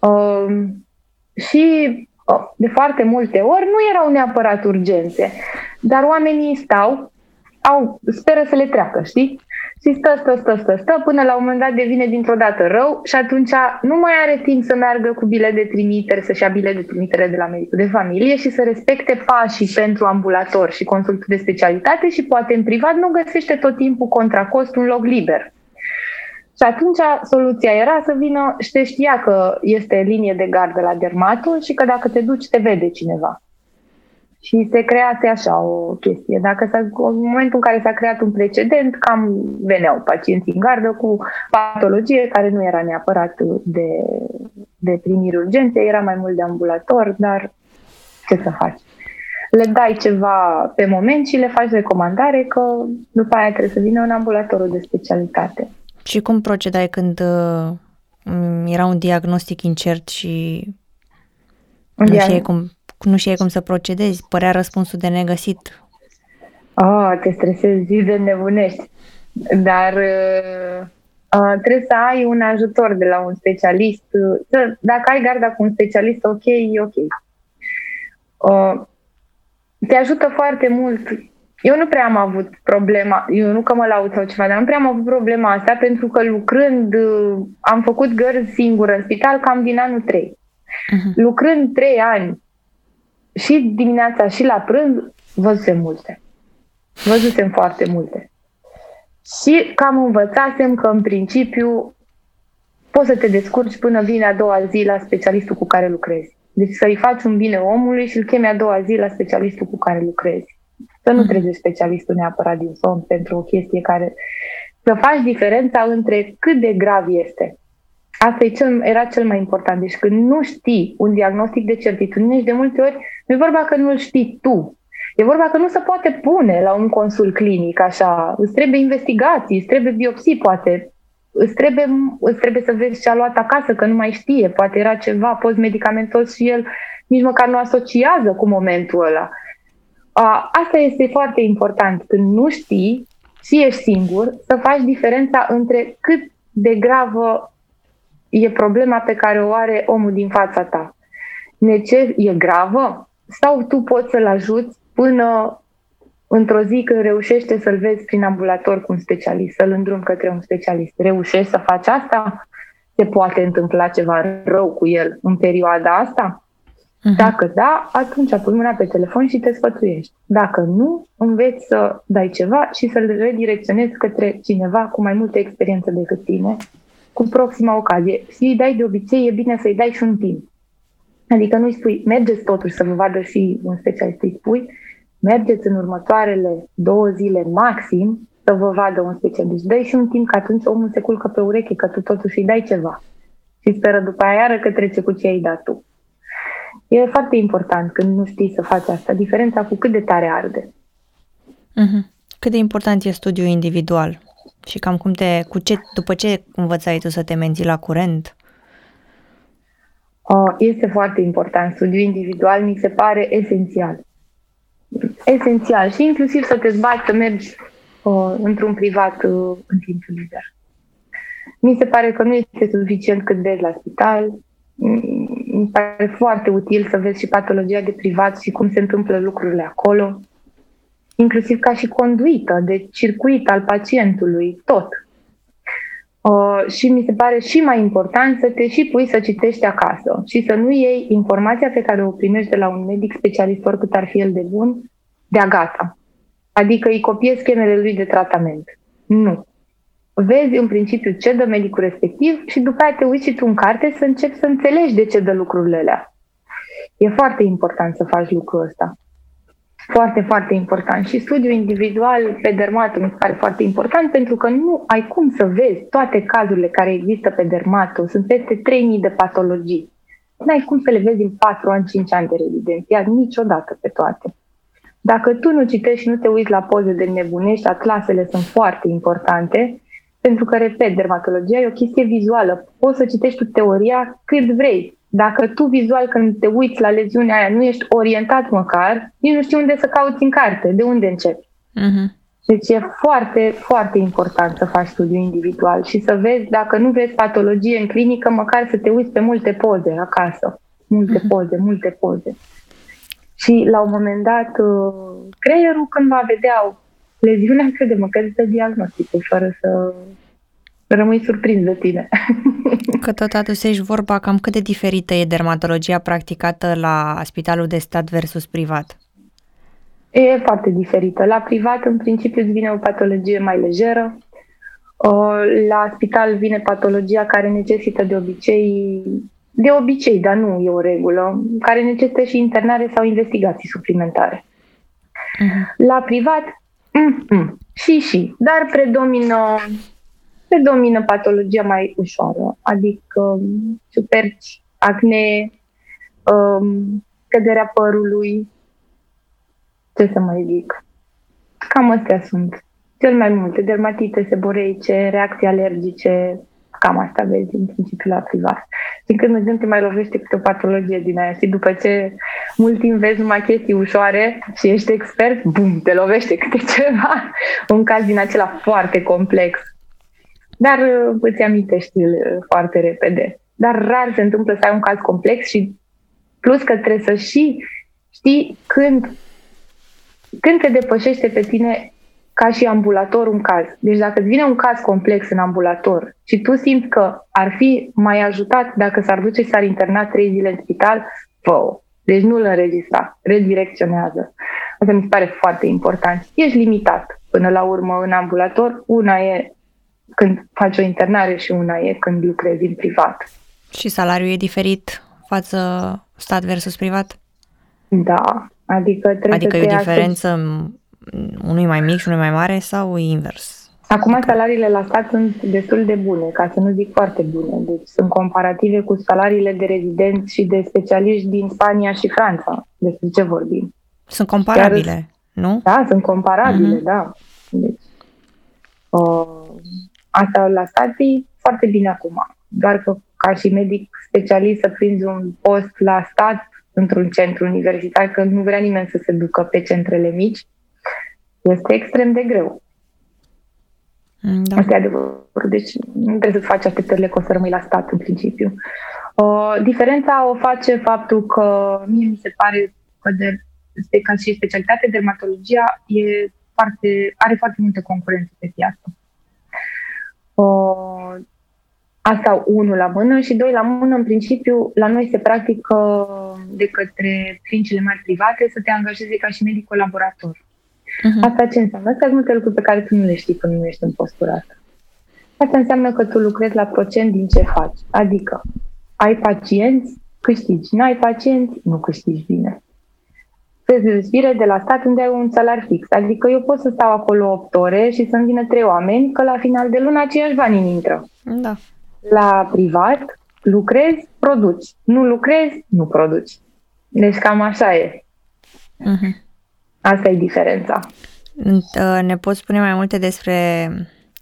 Um, și de foarte multe ori nu erau neapărat urgențe, dar oamenii stau, au, speră să le treacă, știi? Și stă, stă, stă, stă, stă, până la un moment dat devine dintr-o dată rău și atunci nu mai are timp să meargă cu bilet de trimitere, să-și ia bilet de trimitere de la medicul de familie și să respecte pașii pentru ambulator și consultul de specialitate și poate în privat nu găsește tot timpul contra cost un loc liber. Și atunci soluția era să vină și te știa că este linie de gardă la dermatul și că dacă te duci te vede cineva. Și se crease așa o chestie. Dacă s-a, în momentul în care s-a creat un precedent, cam veneau pacienții în gardă cu patologie care nu era neapărat de, de primiri urgențe, era mai mult de ambulator, dar ce să faci? Le dai ceva pe moment și le faci recomandare că după aia trebuie să vină în ambulatorul de specialitate. Și cum procedai când uh, era un diagnostic incert și un nu, știai cum, nu știai cum să procedezi? Părea răspunsul de negăsit. Oh, te stresezi zi de nebunești. Dar uh, uh, trebuie să ai un ajutor de la un specialist. Să, dacă ai garda cu un specialist, ok, e ok. Uh, te ajută foarte mult eu nu prea am avut problema, eu nu că mă laud sau ceva, dar nu prea am avut problema asta pentru că lucrând, uh, am făcut gărzi singură în spital cam din anul 3. Uh-huh. Mhm. Lucrând 3 ani și dimineața și la prânz, văzusem multe. Văzusem foarte multe. Și cam învățasem că în principiu poți să te descurci până vine a doua zi la specialistul cu care lucrezi. Deci să-i faci un bine omului și îl chemi a doua zi la specialistul cu care lucrezi. Să nu mhm. trezești specialistul neapărat din somn pentru o chestie care... Să faci diferența între cât de grav este. Asta e cel, era cel mai important. Deci când nu știi un diagnostic de certitudine și de multe ori nu e vorba că nu îl știi tu. E vorba că nu se poate pune la un consul clinic așa. Îți trebuie investigații, îți trebuie biopsii, poate. Îți trebuie, îți trebuie să vezi ce a luat acasă, că nu mai știe. Poate era ceva post-medicamentos și el nici măcar nu asociază cu momentul ăla. Asta este foarte important. Când nu știi și ești singur, să faci diferența între cât de gravă e problema pe care o are omul din fața ta. Neces- e gravă? Sau tu poți să-l ajuți până într-o zi când reușește să-l vezi prin ambulator cu un specialist, să-l îndrum către un specialist. Reușești să faci asta? Se poate întâmpla ceva rău cu el în perioada asta? Uh-huh. Dacă da, atunci pui mâna pe telefon și te sfătuiești. Dacă nu, înveți să dai ceva și să-l redirecționezi către cineva cu mai multă experiență decât tine, cu proxima ocazie. Și îi dai de obicei, e bine să-i dai și un timp. Adică nu-i spui, mergeți totuși să vă vadă și un specialist, îi spui, mergeți în următoarele două zile maxim să vă vadă un specialist. Dai și un timp că atunci omul se culcă pe ureche, că tu totuși îi dai ceva. Și speră după aia iară că trece cu ce ai dat tu. E foarte important când nu știi să faci asta, diferența cu cât de tare arde. Mm-hmm. Cât de important e studiul individual? Și cam cum te, cu ce, după ce învățai tu să te menții la curent? Este foarte important. Studiul individual mi se pare esențial. Esențial. Și inclusiv să te zbați să mergi uh, într-un privat uh, în timp liber. Mi se pare că nu este suficient cât vezi la spital, mi pare foarte util să vezi și patologia de privat și cum se întâmplă lucrurile acolo, inclusiv ca și conduită, de circuit al pacientului, tot. Uh, și mi se pare și mai important să te și pui să citești acasă și să nu iei informația pe care o primești de la un medic specialist, oricât ar fi el de bun, de-a gata. Adică îi copiezi schemele lui de tratament. Nu vezi în principiu ce dă medicul respectiv și după aia te uiți și tu în carte să începi să înțelegi de ce dă lucrurile alea. E foarte important să faci lucrul ăsta. Foarte, foarte important. Și studiul individual pe dermatul mi se pare foarte important pentru că nu ai cum să vezi toate cazurile care există pe dermatul. Sunt peste 3000 de patologii. Nu ai cum să le vezi în 4 ani, 5 ani de rezidențiat, niciodată pe toate. Dacă tu nu citești și nu te uiți la poze de nebunești, atlasele sunt foarte importante pentru că, repet, dermatologia e o chestie vizuală. Poți să citești tu teoria cât vrei. Dacă tu vizual, când te uiți la leziunea aia, nu ești orientat măcar, nici nu știi unde să cauți în carte, de unde începi. Uh-huh. Deci e foarte, foarte important să faci studiu individual și să vezi, dacă nu vezi patologie în clinică, măcar să te uiți pe multe poze acasă. Multe uh-huh. poze, multe poze. Și la un moment dat, uh, creierul când va vedea leziunea, crede-mă că este diagnosticul, fără să rămâi surprins de tine. Că tot aducești vorba cam cât de diferită e dermatologia practicată la spitalul de stat versus privat. E foarte diferită. La privat, în principiu, îți vine o patologie mai lejeră. La spital vine patologia care necesită de obicei, de obicei, dar nu e o regulă, care necesită și internare sau investigații suplimentare. Uh-huh. La privat Mm-mm. Și și, dar predomină, predomină patologia mai ușoară, adică um, superci, acne, um, căderea părului, ce să mai zic. Cam astea sunt. Cel mai multe, dermatite seboreice, reacții alergice, cam asta vezi în principiu la privat. Și când mergem te mai lovește câte o patologie din aia și după ce mult timp vezi numai chestii ușoare și ești expert, bum, te lovește câte ceva. Un caz din acela foarte complex. Dar uh, îți amintești uh, foarte repede. Dar rar se întâmplă să ai un caz complex și plus că trebuie să și știi când când te depășește pe tine ca și ambulator un caz. Deci dacă îți vine un caz complex în ambulator și tu simți că ar fi mai ajutat dacă s-ar duce și s-ar interna trei zile în spital, fă Deci nu-l înregistra, redirecționează. Asta mi se pare foarte important. Ești limitat până la urmă în ambulator. Una e când faci o internare și una e când lucrezi în privat. Și salariul e diferit față stat versus privat? Da, adică trebuie Adică să e o diferență unui mai mic și unui mai mare sau invers? Acum salariile la stat sunt destul de bune, ca să nu zic foarte bune. Deci sunt comparative cu salariile de rezidenți și de specialiști din Spania și Franța. Despre ce vorbim? Sunt comparabile, Chiar, nu? Da, sunt comparabile, mm-hmm. da. Deci, uh, asta la stat e foarte bine acum. Doar că ca și medic specialist să prinzi un post la stat într-un centru universitar, că nu vrea nimeni să se ducă pe centrele mici, este extrem de greu. Mm, da. Asta e adevărul. Deci nu trebuie să faci așteptările că o să rămâi la stat în principiu. Uh, diferența o face faptul că mie mi se pare că de, de ca și specialitate dermatologia e foarte, are foarte multă concurență pe piață. Uh, asta unul la mână și doi la mână, în principiu, la noi se practică de către clinicile mai private să te angajeze ca și medic colaborator. Uh-huh. Asta ce înseamnă? Asta sunt multe lucruri pe care tu nu le știi când nu ești în postura asta. Asta înseamnă că tu lucrezi la procent din ce faci. Adică, ai pacienți, câștigi. Nu ai pacienți, nu câștigi bine. Te dezbire de la stat unde ai un salar fix. Adică eu pot să stau acolo 8 ore și să-mi vină 3 oameni, că la final de lună aceiași bani îmi intră. Da. La privat, lucrezi, produci. Nu lucrezi, nu produci. Deci cam așa e. Uh-huh. Asta e diferența. Uh, ne poți spune mai multe despre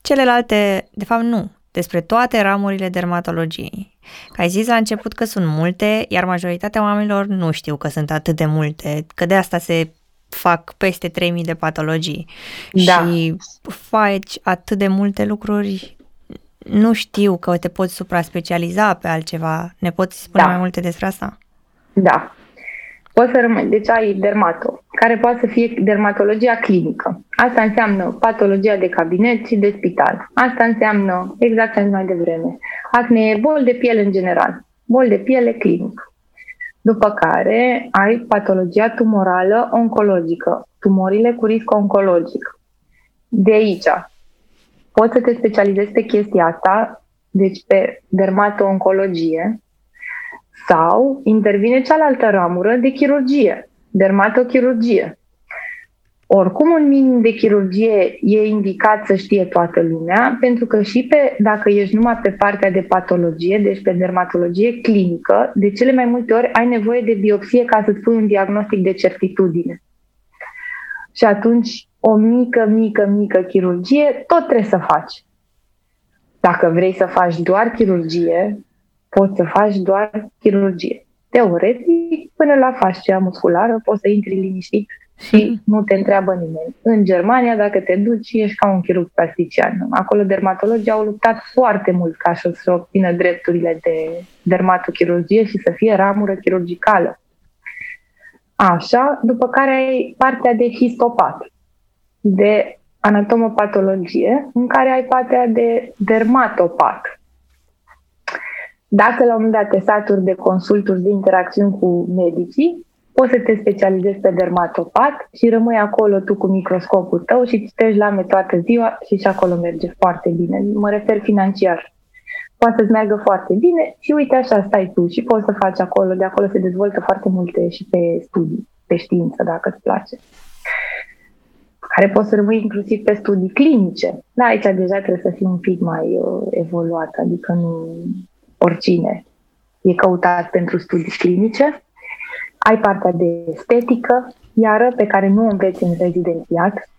celelalte, de fapt nu, despre toate ramurile dermatologiei. Că ai zis la început că sunt multe, iar majoritatea oamenilor nu știu că sunt atât de multe, că de asta se fac peste 3000 de patologii. Da. Și faci atât de multe lucruri, nu știu că te poți supra-specializa pe altceva. Ne poți spune da. mai multe despre asta? Da poți să rămâi. Deci ai dermato, care poate să fie dermatologia clinică. Asta înseamnă patologia de cabinet și de spital. Asta înseamnă, exact ce am mai devreme, acne, bol de piele în general, bol de piele clinic. După care ai patologia tumorală oncologică, tumorile cu risc oncologic. De aici, poți să te specializezi pe chestia asta, deci pe dermato-oncologie, sau intervine cealaltă ramură de chirurgie, dermatochirurgie. Oricum, un minim de chirurgie e indicat să știe toată lumea, pentru că și pe, dacă ești numai pe partea de patologie, deci pe dermatologie clinică, de cele mai multe ori ai nevoie de biopsie ca să-ți pui un diagnostic de certitudine. Și atunci, o mică, mică, mică chirurgie, tot trebuie să faci. Dacă vrei să faci doar chirurgie, poți să faci doar chirurgie. Teoretic, până la fascia musculară, poți să intri liniștit și nu te întreabă nimeni. În Germania, dacă te duci, ești ca un chirurg plastician. Acolo dermatologii au luptat foarte mult ca să obțină drepturile de dermatochirurgie și să fie ramură chirurgicală. Așa, după care ai partea de histopat, de anatomopatologie, în care ai partea de dermatopat, dacă la un moment dat te saturi de consulturi, de interacțiuni cu medicii, poți să te specializezi pe dermatopat și rămâi acolo tu cu microscopul tău și citești lame toată ziua și și acolo merge foarte bine. Mă refer financiar. Poate să-ți meargă foarte bine și uite așa stai tu și poți să faci acolo. De acolo se dezvoltă foarte multe și pe studii, pe știință, dacă îți place care poți să rămâi inclusiv pe studii clinice. Da, aici deja trebuie să fii un pic mai uh, evoluat, adică nu oricine e căutat pentru studii clinice. Ai partea de estetică, iară, pe care nu o înveți în rezidențiat.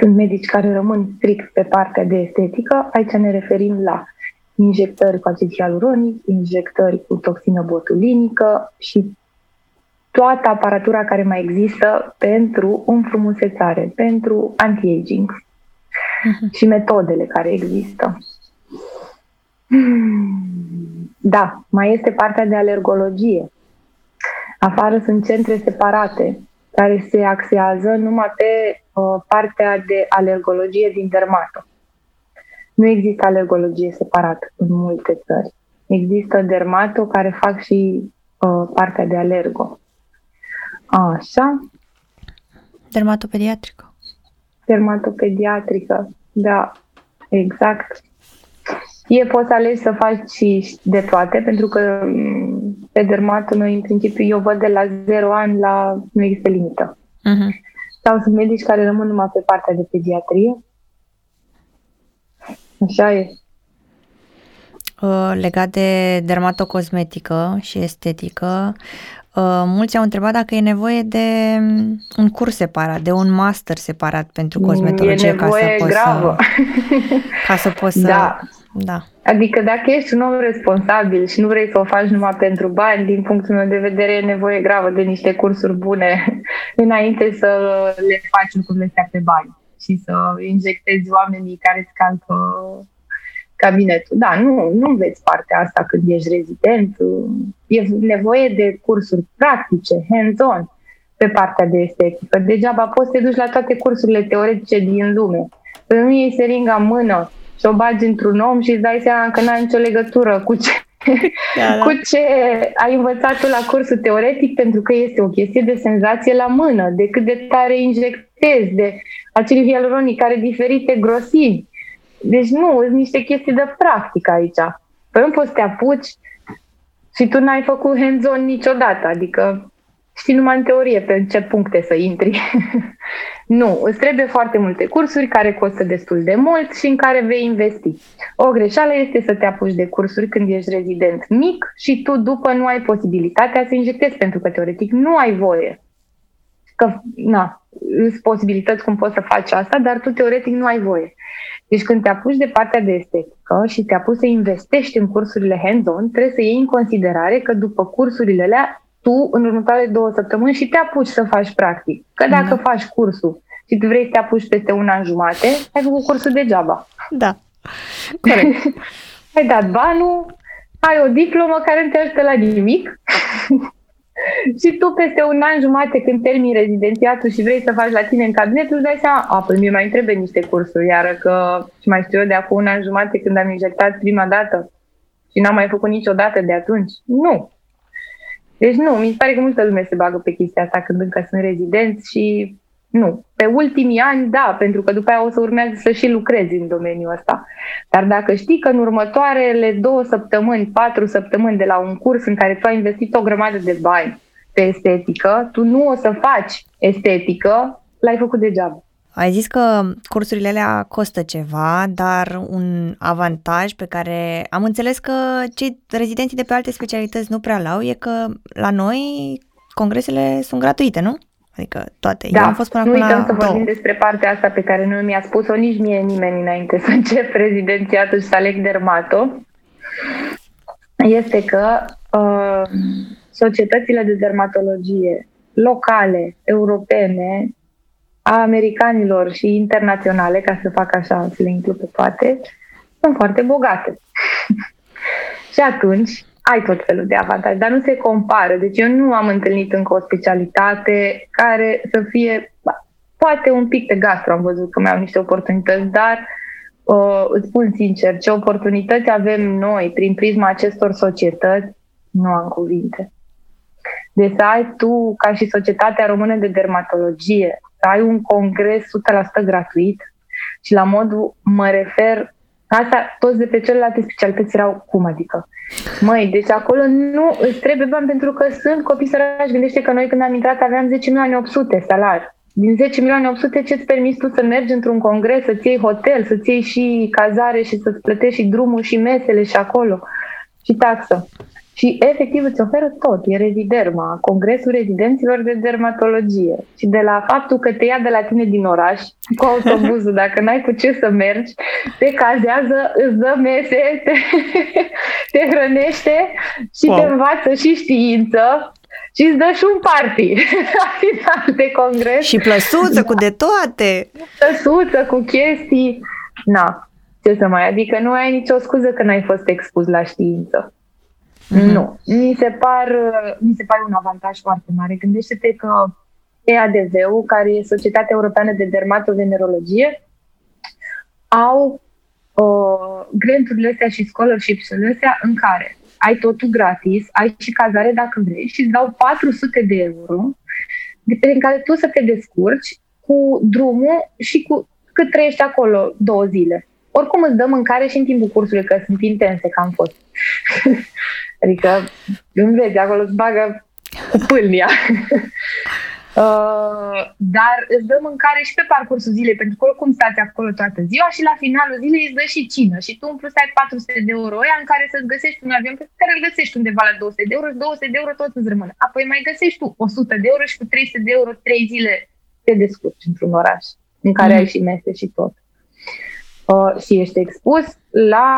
Sunt medici care rămân strict pe partea de estetică. Aici ne referim la injectări cu acid hialuronic, injectări cu toxină botulinică și toată aparatura care mai există pentru înfrumusețare, pentru anti-aging uh-huh. și metodele care există. Da, mai este partea de alergologie. Afară sunt centre separate care se axează numai pe uh, partea de alergologie din dermato. Nu există alergologie separat în multe țări. Există dermato care fac și uh, partea de alergo. Așa. Dermatopediatrică. Dermatopediatrică, da, exact. E, poți să alegi să faci și de toate, pentru că mm, pe dermato noi, în principiu, eu văd de la 0 ani la nu există limită. Uh-huh. Sau sunt medici care rămân numai pe partea de pediatrie. Așa e. Uh, legat de dermatocosmetică și estetică, uh, mulți au întrebat dacă e nevoie de mm, un curs separat, de un master separat pentru cosmetologie. E nevoie ca să poți gravă. Să, ca să poți să... Da. da. Adică dacă ești un om responsabil și nu vrei să o faci numai pentru bani, din punctul meu de vedere e nevoie gravă de niște cursuri bune înainte să le faci lucrurile astea pe bani și să injectezi oamenii care îți calcă cabinetul. Da, nu, nu înveți partea asta când ești rezident. E nevoie de cursuri practice, hands-on, pe partea de estetică. Degeaba poți să te duci la toate cursurile teoretice din lume. Să nu iei seringa în mână și o bagi într-un om și îți dai seama că n-ai nicio legătură cu ce, da, da. cu ce ai învățat tu la cursul teoretic, pentru că este o chestie de senzație la mână, de cât de tare injectezi, de acele hialuronic care diferite grosimi. Deci nu, sunt niște chestii de practică aici. Păi nu poți să te apuci și tu n-ai făcut hands-on niciodată, adică știi numai în teorie pe ce puncte să intri. nu, îți trebuie foarte multe cursuri care costă destul de mult și în care vei investi. O greșeală este să te apuci de cursuri când ești rezident mic și tu după nu ai posibilitatea să injectezi, pentru că teoretic nu ai voie. Că, na, sunt posibilități cum poți să faci asta, dar tu teoretic nu ai voie. Deci când te apuci de partea de estetică și te apuci să investești în cursurile hands-on, trebuie să iei în considerare că după cursurile alea, tu în următoarele două săptămâni și te apuci să faci practic. Că dacă mm. faci cursul și tu vrei să te apuci peste un an jumate, ai făcut cursul degeaba. Da, corect. ai dat banul, ai o diplomă care nu te ajută la nimic și tu peste un an jumate când termini rezidențiatul și vrei să faci la tine în cabinet, îți dai seama, a, păi mie mai trebuie niște cursuri, iar că și mai știu eu de acum un an jumate când am injectat prima dată și n-am mai făcut niciodată de atunci. Nu. Deci nu, mi se pare că multă lume se bagă pe chestia asta când încă sunt rezidenți și nu. Pe ultimii ani, da, pentru că după aia o să urmează să și lucrezi în domeniul ăsta. Dar dacă știi că în următoarele două săptămâni, patru săptămâni de la un curs în care tu ai investit o grămadă de bani pe estetică, tu nu o să faci estetică, l-ai făcut degeaba. Ai zis că cursurile alea costă ceva, dar un avantaj pe care am înțeles că cei rezidenții de pe alte specialități nu prea l-au e că la noi congresele sunt gratuite, nu? Adică toate. Da, Eu am fost până nu acum uităm la să două. vorbim despre partea asta pe care nu mi-a spus-o nici mie nimeni înainte să încep rezidențiatul și să aleg dermato. Este că uh, societățile de dermatologie locale, europene, a americanilor și internaționale, ca să fac așa, să le includ pe toate, sunt foarte bogate. și atunci, ai tot felul de avantaje, dar nu se compară. Deci eu nu am întâlnit încă o specialitate care să fie, poate un pic de gastro am văzut că mai au niște oportunități, dar uh, îți spun sincer, ce oportunități avem noi prin prisma acestor societăți, nu am cuvinte. Deci să ai tu, ca și Societatea Română de Dermatologie, să ai un congres 100% gratuit și la modul, mă refer, asta toți de pe celelalte specialități erau cum adică? Măi, deci acolo nu îți trebuie bani pentru că sunt copii săraci. Gândește că noi când am intrat aveam 10 milioane 800 salari. Din 10 milioane 800 ce-ți permis tu să mergi într-un congres, să-ți iei hotel, să-ți iei și cazare și să-ți plătești și drumul și mesele și acolo și taxă. Și efectiv îți oferă tot. E Reziderma, Congresul Rezidenților de Dermatologie. Și de la faptul că te ia de la tine din oraș cu autobuzul, dacă n-ai cu ce să mergi, te cazează, îți dă mese, te, te hrănește și wow. te învață și știință și îți dă și un party la final de congres. Și plăsuță cu de toate. Plăsuță cu chestii. Na, ce să mai, adică nu ai nicio scuză că n-ai fost expus la știință. Mm-hmm. Nu. Mi se, par, mi se pare un avantaj foarte mare. Gândește-te că EADV-ul, care e Societatea Europeană de Dermatovenerologie, au uh, granturile astea și scholarships-urile astea în care ai totul gratis, ai și cazare dacă vrei și îți dau 400 de euro prin care tu să te descurci cu drumul și cu cât trăiești acolo două zile. Oricum îți dă mâncare și în timpul cursului, că sunt intense, că am fost. adică, îmi vezi, acolo îți bagă cu pâlnia. Uh, dar îți dă mâncare și pe parcursul zilei, pentru că oricum stați acolo toată ziua și la finalul zilei îți dă și cină. Și tu în plus ai 400 de euro ăia în care să-ți găsești un avion pe care îl găsești undeva la 200 de euro și 200 de euro tot îți rămâne. Apoi mai găsești tu 100 de euro și cu 300 de euro 3 zile te descurci într-un oraș în care mm. ai și mese și tot. Uh, și ești expus la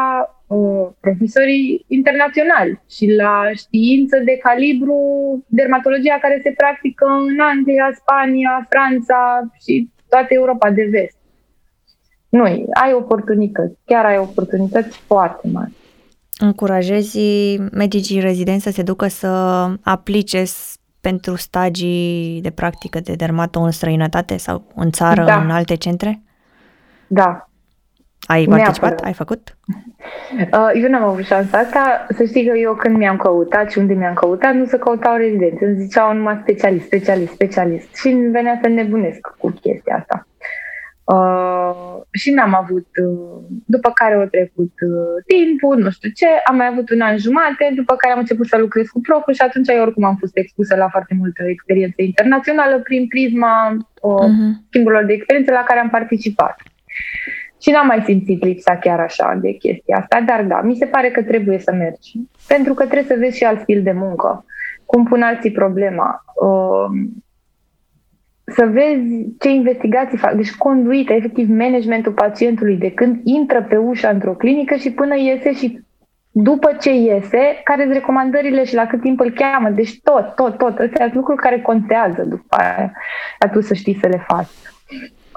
uh, profesorii internaționali și la știință de calibru dermatologia care se practică în Anglia, Spania, Franța și toată Europa de vest. Nu, ai oportunități, chiar ai oportunități foarte mari. Încurajezi medicii rezidenți să se ducă să aplice pentru stagii de practică de dermato în străinătate sau în țară, da. în alte centre? Da, ai participat? Neapărat. Ai făcut? Uh, eu n-am avut șansa asta. Să știi că eu când mi-am căutat și unde mi-am căutat, nu se căutau rezidenți. Îmi ziceau numai specialist, specialist, specialist. Și îmi venea să nebunesc cu chestia asta. Uh, și n-am avut, uh, după care au trecut uh, timpul, nu știu ce, am mai avut un an jumate, după care am început să lucrez cu profu și atunci eu oricum am fost expusă la foarte multă experiență internațională prin prisma uh, uh-huh. schimburilor de experiență la care am participat. Și n-am mai simțit lipsa chiar așa de chestia asta, dar da, mi se pare că trebuie să mergi. Pentru că trebuie să vezi și alt stil de muncă. Cum pun alții problema. Uh, să vezi ce investigații fac. Deci conduită, efectiv managementul pacientului de când intră pe ușa într-o clinică și până iese și după ce iese, care sunt recomandările și la cât timp îl cheamă. Deci tot, tot, tot. Astea sunt lucruri care contează după aia, tu să știi să le faci.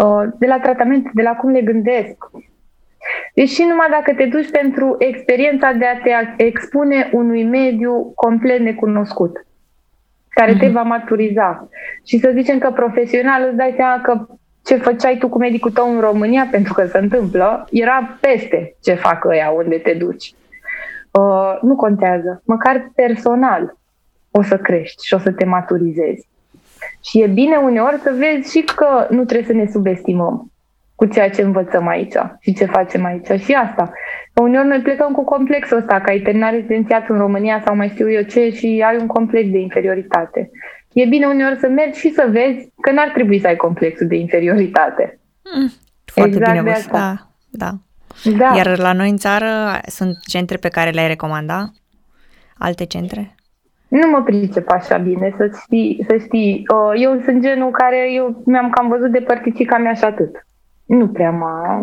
Uh, de la tratament, de la cum le gândesc. Deci și numai dacă te duci pentru experiența de a te expune unui mediu complet necunoscut, care te mhm. va maturiza. Și să zicem că profesional îți dai seama că ce făceai tu cu medicul tău în România, pentru că se întâmplă, era peste ce fac ăia unde te duci. Uh, nu contează. Măcar personal o să crești și o să te maturizezi. Și e bine uneori să vezi și că nu trebuie să ne subestimăm cu ceea ce învățăm aici și ce facem aici. Și asta. Că uneori noi plecăm cu complexul ăsta, că ai terminat rezidențiat în România sau mai știu eu ce și ai un complex de inferioritate. E bine uneori să mergi și să vezi că n-ar trebui să ai complexul de inferioritate. Mm, foarte exact bine văzut, da, da. Da. Iar la noi în țară sunt centre pe care le-ai recomanda? Alte centre? Nu mă pricep așa bine, să știi. Să știi. Eu sunt genul care eu mi-am cam văzut de părticica mea și atât. Nu prea mă...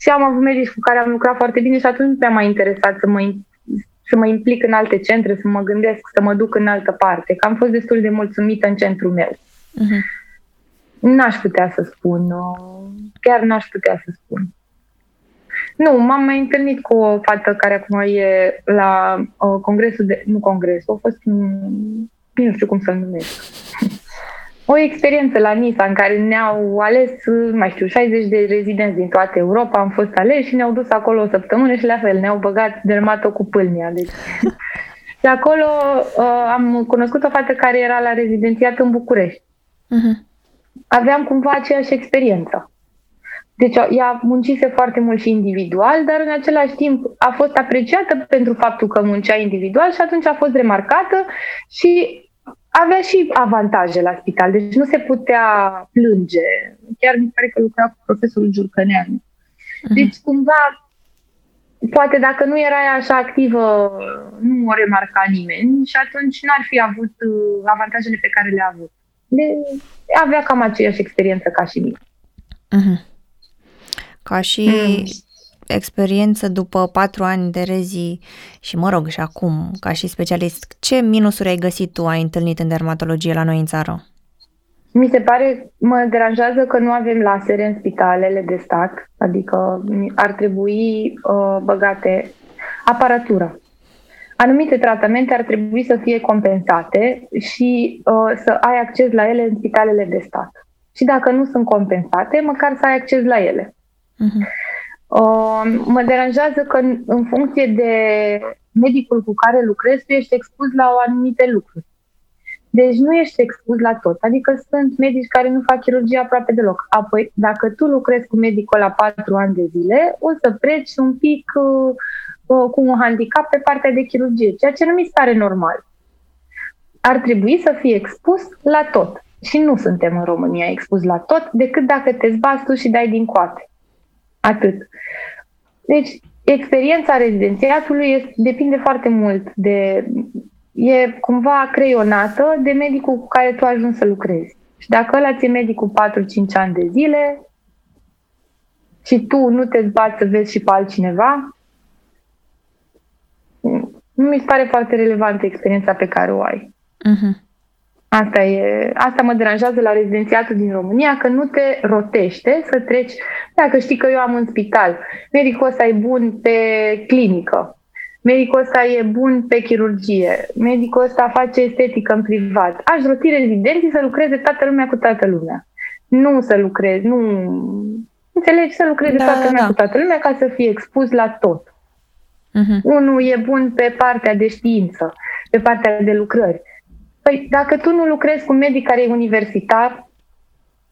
Și am avut medici cu care am lucrat foarte bine și atunci nu prea m-a interesat să mă, să mă implic în alte centre, să mă gândesc, să mă duc în altă parte. Că am fost destul de mulțumită în centrul meu. Uh-huh. N-aș putea să spun. Chiar n-aș putea să spun. Nu, m-am mai întâlnit cu o fată care acum e la uh, congresul de... Nu congresul, a fost... Nu știu cum să-l numesc. o experiență la Nisa în care ne-au ales, mai știu, 60 de rezidenți din toată Europa, am fost aleși și ne-au dus acolo o săptămână și la fel, ne-au băgat dermato cu pâlnia. Deci. și acolo uh, am cunoscut o fată care era la rezidențiat în București. Uh-huh. Aveam cumva aceeași experiență. Deci ea muncise foarte mult și individual, dar în același timp a fost apreciată pentru faptul că muncea individual și atunci a fost remarcată și avea și avantaje la spital, deci nu se putea plânge. Chiar mi pare că lucra cu profesorul Giurcăneanu. Mhm. Deci cumva, poate dacă nu era așa activă, nu o remarca nimeni și atunci n-ar fi avut uh, avantajele pe care le-a avut. De, avea cam aceeași experiență ca și mine. Uh-huh. Ca și mm. experiență după patru ani de rezi și mă rog și acum ca și specialist, ce minusuri ai găsit tu, ai întâlnit în dermatologie la noi în țară? Mi se pare, mă deranjează că nu avem lasere în spitalele de stat, adică ar trebui uh, băgate aparatură. anumite tratamente ar trebui să fie compensate și uh, să ai acces la ele în spitalele de stat. Și dacă nu sunt compensate, măcar să ai acces la ele. Uh-huh. Uh, mă deranjează că în, în funcție de medicul cu care lucrezi, tu ești expus la o anumite lucruri. Deci nu ești expus la tot. Adică sunt medici care nu fac chirurgie aproape deloc. Apoi, dacă tu lucrezi cu medicul la patru ani de zile, o să pleci un pic uh, uh, cu un handicap pe partea de chirurgie, ceea ce nu mi se pare normal. Ar trebui să fii expus la tot. Și nu suntem în România expus la tot, decât dacă te zbați tu și dai din coate. Atât. Deci, experiența rezidențiatului este, depinde foarte mult de e cumva creionată de medicul cu care tu ajungi să lucrezi. Și dacă ăla ți-e medicul 4-5 ani de zile și tu nu te zbați să vezi și pe altcineva, nu mi se pare foarte relevantă experiența pe care o ai. Uh-huh. Asta, e, asta mă deranjează la rezidențiatul din România, că nu te rotește să treci. Dacă știi că eu am un spital, medicul ăsta e bun pe clinică, medicul ăsta e bun pe chirurgie, medicul ăsta face estetică în privat. Aș roti rezidenții să lucreze toată lumea cu toată lumea. Nu să lucrezi, nu... Înțelegi? Să lucreze da, toată lumea da. cu toată lumea ca să fie expus la tot. Uh-huh. Unul e bun pe partea de știință, pe partea de lucrări. Păi dacă tu nu lucrezi cu un medic care e universitar,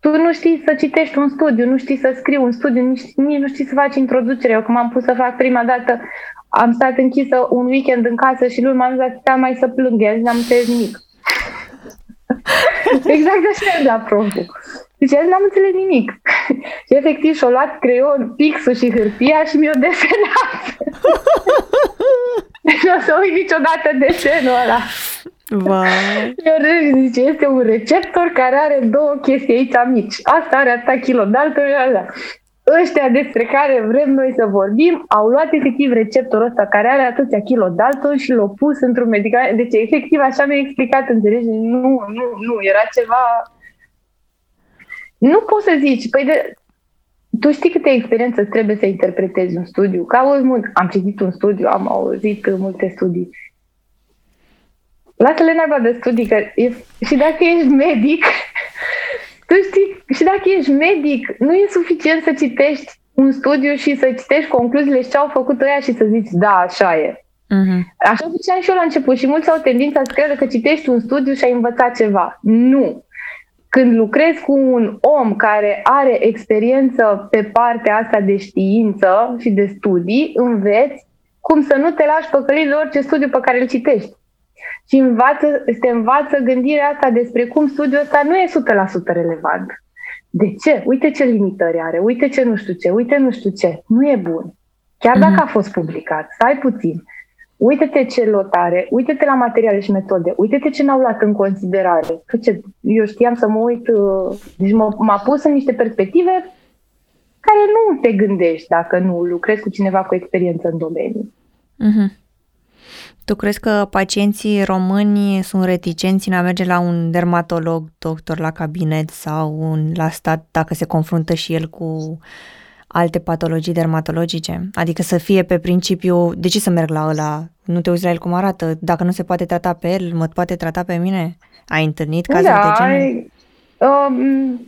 tu nu știi să citești un studiu, nu știi să scrii un studiu, nici, nici nu știi să faci introducere. Eu cum am pus să fac prima dată am stat închisă un weekend în casă și luni m-am dat mai să plâng, și n-am înțeles nimic. exact așa la proful. Deci el n-am înțeles nimic. și efectiv și-o luat creion, pixul și hârtia și mi-o desenat. nu o să uit niciodată desenul ăla. Wow. Eu zice, este un receptor care are două chestii aici mici. Asta are atâta kilo, de altă ăștia despre care vrem noi să vorbim au luat efectiv receptorul ăsta care are atâția kilo Dalton și l-au pus într-un medicament. Deci efectiv așa mi-a explicat, înțelegi? Nu, nu, nu, era ceva... Nu poți să zici, păi de... Tu știi câte experiență trebuie să interpretezi un studiu? Ca mult, am citit un studiu, am auzit multe studii. Lasă-le naiba de studii, că e... și dacă ești medic, tu știi, și dacă ești medic, nu e suficient să citești un studiu și să citești concluziile și ce au făcut ăia și să zici, da, așa e. Uh-huh. Așa ziceam și eu la început și mulți au tendința să creadă că citești un studiu și ai învățat ceva. Nu. Când lucrezi cu un om care are experiență pe partea asta de știință și de studii, înveți cum să nu te lași păcălit de orice studiu pe care îl citești și învață, se învață gândirea asta despre cum studiul ăsta nu e 100% relevant. De ce? Uite ce limitări are, uite ce nu știu ce, uite nu știu ce. Nu e bun. Chiar dacă mhm. a fost publicat, stai puțin. Uite-te ce lotare, uite-te la materiale și metode, uite-te ce n-au luat în considerare. Că ce, eu știam să mă uit, uh, deci m-a pus în niște perspective care nu te gândești dacă nu lucrezi cu cineva cu experiență în domeniu. Uh-huh. Tu crezi că pacienții români sunt reticenți în a merge la un dermatolog, doctor la cabinet sau un, la stat dacă se confruntă și el cu alte patologii dermatologice? Adică să fie pe principiu, de ce să merg la ăla? Nu te uiți la el cum arată? Dacă nu se poate trata pe el, mă poate trata pe mine? Ai întâlnit cazuri da, de genul? Um,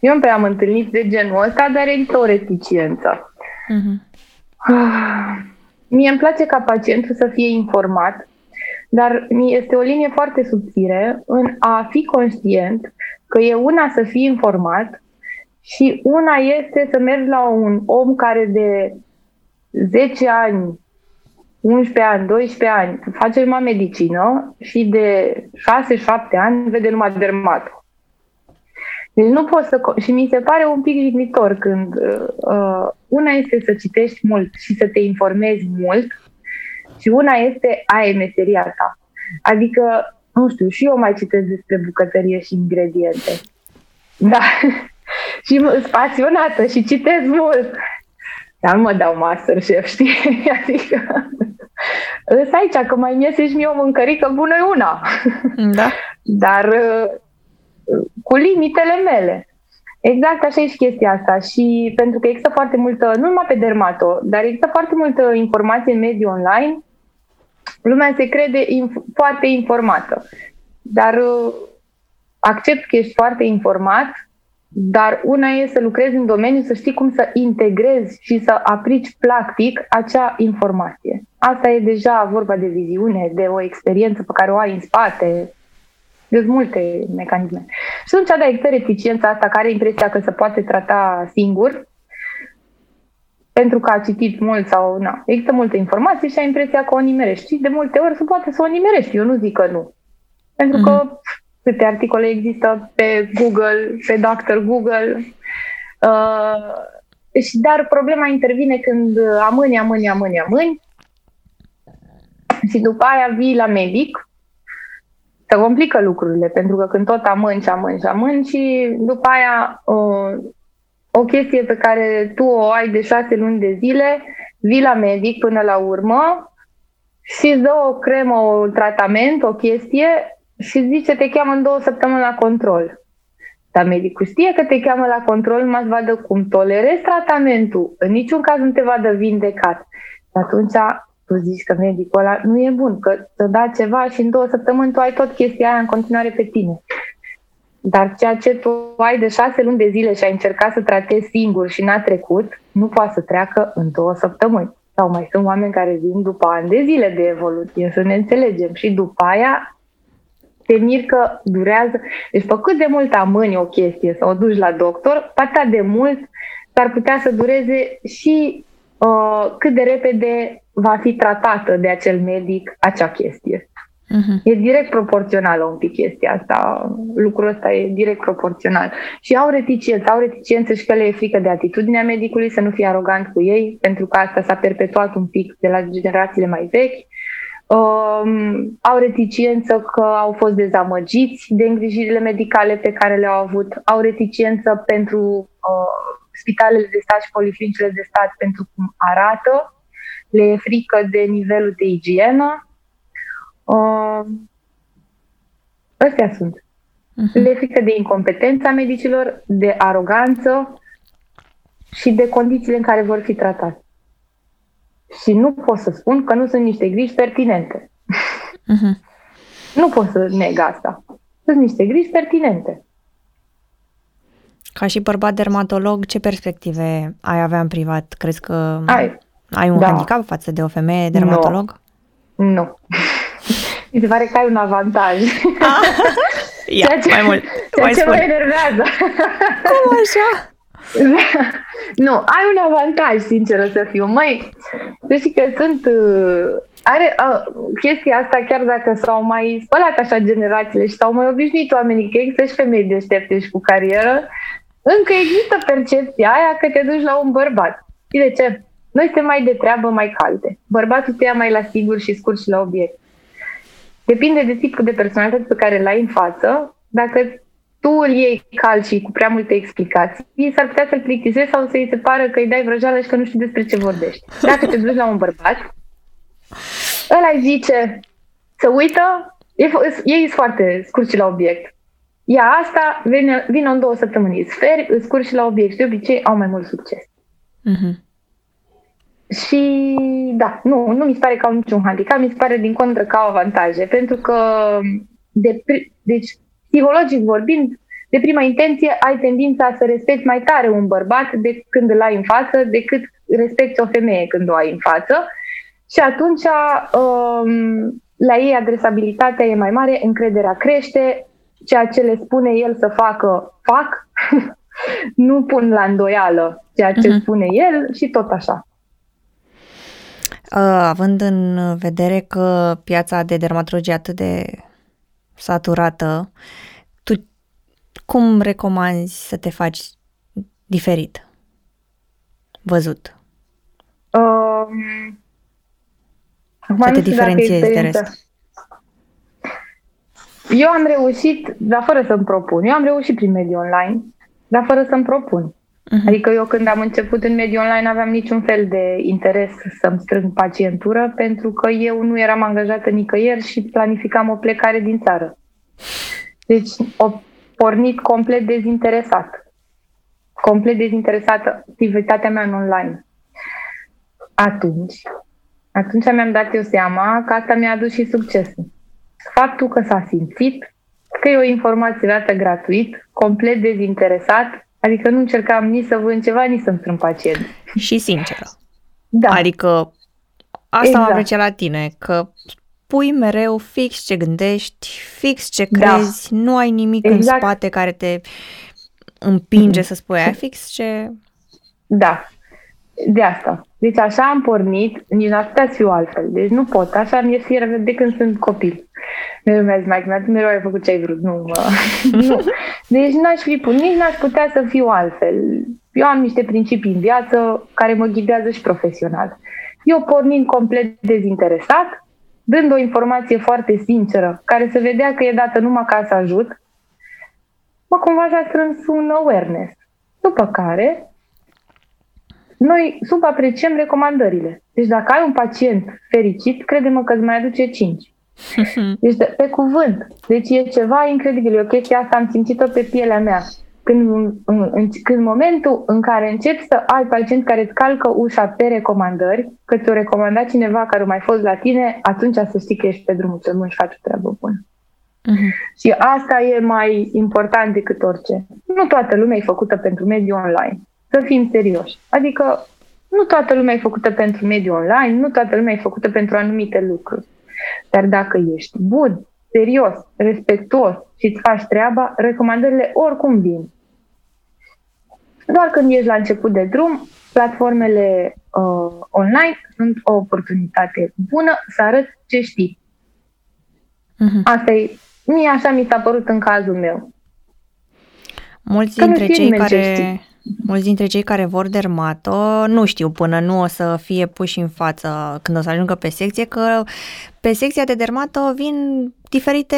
eu nu prea am întâlnit de genul ăsta, dar există o reticență. Uh-huh. Mie îmi place ca pacientul să fie informat, dar este o linie foarte subțire în a fi conștient că e una să fii informat și una este să mergi la un om care de 10 ani, 11 ani, 12 ani face numai medicină și de 6-7 ani vede numai dermatul. Deci nu poți să... Și mi se pare un pic jignitor când uh, una este să citești mult și să te informezi mult și una este aia e meseria ta. Adică, nu știu, și eu mai citesc despre bucătărie și ingrediente. Da. și sunt pasionată și citesc mult. Dar nu mă dau master chef, știi? adică... Însă aici, că mai mi și mie o mâncărică bună e una. Da. Dar uh, cu limitele mele. Exact așa e și chestia asta și pentru că există foarte multă, nu numai pe dermato, dar există foarte multă informație în mediul online Lumea se crede inf- foarte informată, dar uh, accept că ești foarte informat, dar una e să lucrezi în domeniu, să știi cum să integrezi și să aplici practic acea informație. Asta e deja vorba de viziune, de o experiență pe care o ai în spate, de multe mecanisme. Și atunci, da, există reticența asta care are impresia că se poate trata singur, pentru că a citit mult sau nu. Există multe informații și ai impresia că o nimerești. Și de multe ori se poate să o nimerești. Eu nu zic că nu. Pentru mm-hmm. că mhm. câte articole există pe Google, pe Dr. Google. Uh, și dar problema intervine când amâni, amâni, amâni, amâni și după aia vii la medic se complică lucrurile, pentru că când tot amâni și amâni și amâni și după aia uh, o chestie pe care tu o ai de șase luni de zile, vii la medic până la urmă și îți dă o cremă, un tratament, o chestie și zice te cheamă în două săptămâni la control. Dar medicul știe că te cheamă la control numai să vadă cum tolerezi tratamentul. În niciun caz nu te vadă vindecat. Și atunci tu zici că medicul ăla nu e bun, că să da ceva și în două săptămâni tu ai tot chestia aia în continuare pe tine. Dar ceea ce tu ai de șase luni de zile și ai încercat să tratezi singur și n-a trecut, nu poate să treacă în două săptămâni. Sau mai sunt oameni care vin după ani de zile de evoluție, să ne înțelegem. Și după aia te mir că durează. Deci pe cât de mult amâni o chestie să o duci la doctor, atât de mult s-ar putea să dureze și uh, cât de repede va fi tratată de acel medic acea chestie. Uh-huh. E direct proporțională un pic chestia asta. Lucrul ăsta e direct proporțional. Și au reticență, au reticență și că le e frică de atitudinea medicului, să nu fie arogant cu ei, pentru că asta s-a perpetuat un pic de la generațiile mai vechi. Um, au reticență că au fost dezamăgiți de îngrijirile medicale pe care le-au avut, au reticență pentru uh, spitalele de stat și policlinicile de stat pentru cum arată, le e frică de nivelul de igienă. Uh, astea sunt. Uh-huh. Le e frică de incompetența medicilor, de aroganță și de condițiile în care vor fi tratați. Și nu pot să spun că nu sunt niște griji pertinente. Uh-huh. nu pot să neg asta. Sunt niște griji pertinente. Ca și bărbat dermatolog, ce perspective ai avea în privat? Crezi că ai, ai un da. handicap față de o femeie dermatolog? Nu. nu. Mi se pare că ai un avantaj. Ah. Ia, ce, mai mult. Ceea mai ce spune. mă enervează. Cum așa? nu, ai un avantaj, sincer să fiu. Mai, deci că sunt... Uh, are uh, chestia asta, chiar dacă s-au mai spălat așa generațiile și s-au mai obișnuit oamenii că există și femei deștepte și cu carieră, încă există percepția aia că te duci la un bărbat. Și de ce? Noi suntem mai de treabă, mai calde. Bărbatul te ia mai la sigur și scurt și la obiect. Depinde de tipul de personalitate pe care l ai în față. Dacă tu îl iei cald și cu prea multe explicații, s-ar putea să-l plictisezi sau să-i se pară că îi dai vrăjeală și că nu știi despre ce vorbești. Dacă te duci la un bărbat, ăla îi zice să uită, ei sunt foarte scurt și la obiect. Ia asta, vine, vine în două săptămâni, sferi, îți scurgi și la obiect și de obicei au mai mult succes. Uh-huh. Și da, nu, nu mi se pare că au niciun handicap, mi se pare din contră că au avantaje, pentru că de, deci, psihologic vorbind, de prima intenție ai tendința să respecti mai tare un bărbat de când îl ai în față decât respecti o femeie când o ai în față și atunci um, la ei adresabilitatea e mai mare, încrederea crește, ceea ce le spune el să facă, fac, nu pun la îndoială ceea ce uh-huh. spune el și tot așa. Uh, având în vedere că piața de dermatologie atât de saturată, tu cum recomanzi să te faci diferit? Văzut? Um, să te diferențiezi de rest. Eu am reușit, dar fără să-mi propun. Eu am reușit prin mediul online, dar fără să-mi propun. Uh-huh. Adică eu când am început în mediul online aveam niciun fel de interes să-mi strâng pacientură pentru că eu nu eram angajată nicăieri și planificam o plecare din țară. Deci o pornit complet dezinteresat. Complet dezinteresată activitatea mea în online. Atunci Atunci mi-am dat eu seama că asta mi-a adus și succesul. Faptul că s-a simțit, că e o informație dată gratuit, complet dezinteresat, adică nu încercam nici să vând ceva, nici să-mi strâng pacient. Și sinceră. Da. Adică asta exact. am apreciat la tine, că pui mereu fix ce gândești, fix ce da. crezi, da. nu ai nimic exact. în spate care te împinge să spui aia fix ce... Da, de asta. Deci așa am pornit, nici n-aș putea să fiu altfel. Deci nu pot, așa mi-e fie de când sunt copil. Mereu mi-a zis, mai mereu ai făcut ce ai vrut. Nu, mă. nu. Deci n-aș fi, nici n-aș putea să fiu altfel. Eu am niște principii în viață care mă ghidează și profesional. Eu pornind complet dezinteresat, dând o informație foarte sinceră, care se vedea că e dată numai ca să ajut, mă cumva s-a strâns un awareness. După care, noi subapreciem recomandările. Deci dacă ai un pacient fericit, crede-mă că îți mai aduce 5. Deci, de, pe cuvânt. Deci e ceva incredibil. Eu chestia asta am simțit-o pe pielea mea. Când, în, în, când momentul în care începi să ai pacient care îți calcă ușa pe recomandări, că ți-o recomanda cineva care a mai fost la tine, atunci să știi că ești pe drumul cel bun și faci o treabă bună. Uh-huh. Și asta e mai important decât orice. Nu toată lumea e făcută pentru mediul online. Să fim serioși. Adică nu toată lumea e făcută pentru mediul online, nu toată lumea e făcută pentru anumite lucruri. Dar dacă ești bun, serios, respectuos și îți faci treaba, recomandările oricum vin. Doar când ești la început de drum, platformele uh, online sunt o oportunitate bună să arăți ce știi. Uh-huh. Asta e, mie așa mi s-a părut în cazul meu. Mulți dintre cei care Mulți dintre cei care vor dermato nu știu până nu o să fie puși în față când o să ajungă pe secție că pe secția de dermato vin diferite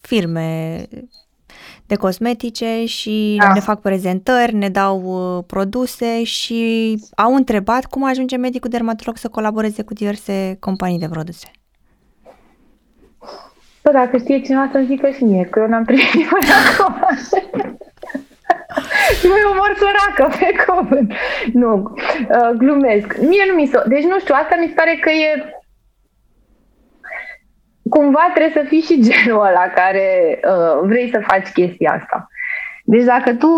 firme de cosmetice și da. ne fac prezentări, ne dau uh, produse și au întrebat cum ajunge medicul dermatolog să colaboreze cu diverse companii de produse. Bă, dacă știe cineva să zică și mie, că eu n-am primit până acum. Mă umor săracă pe cuvânt. Nu, uh, glumesc. Mie nu mi se... Deci nu știu, asta mi se pare că e cumva trebuie să fii și genul ăla care uh, vrei să faci chestia asta. Deci dacă tu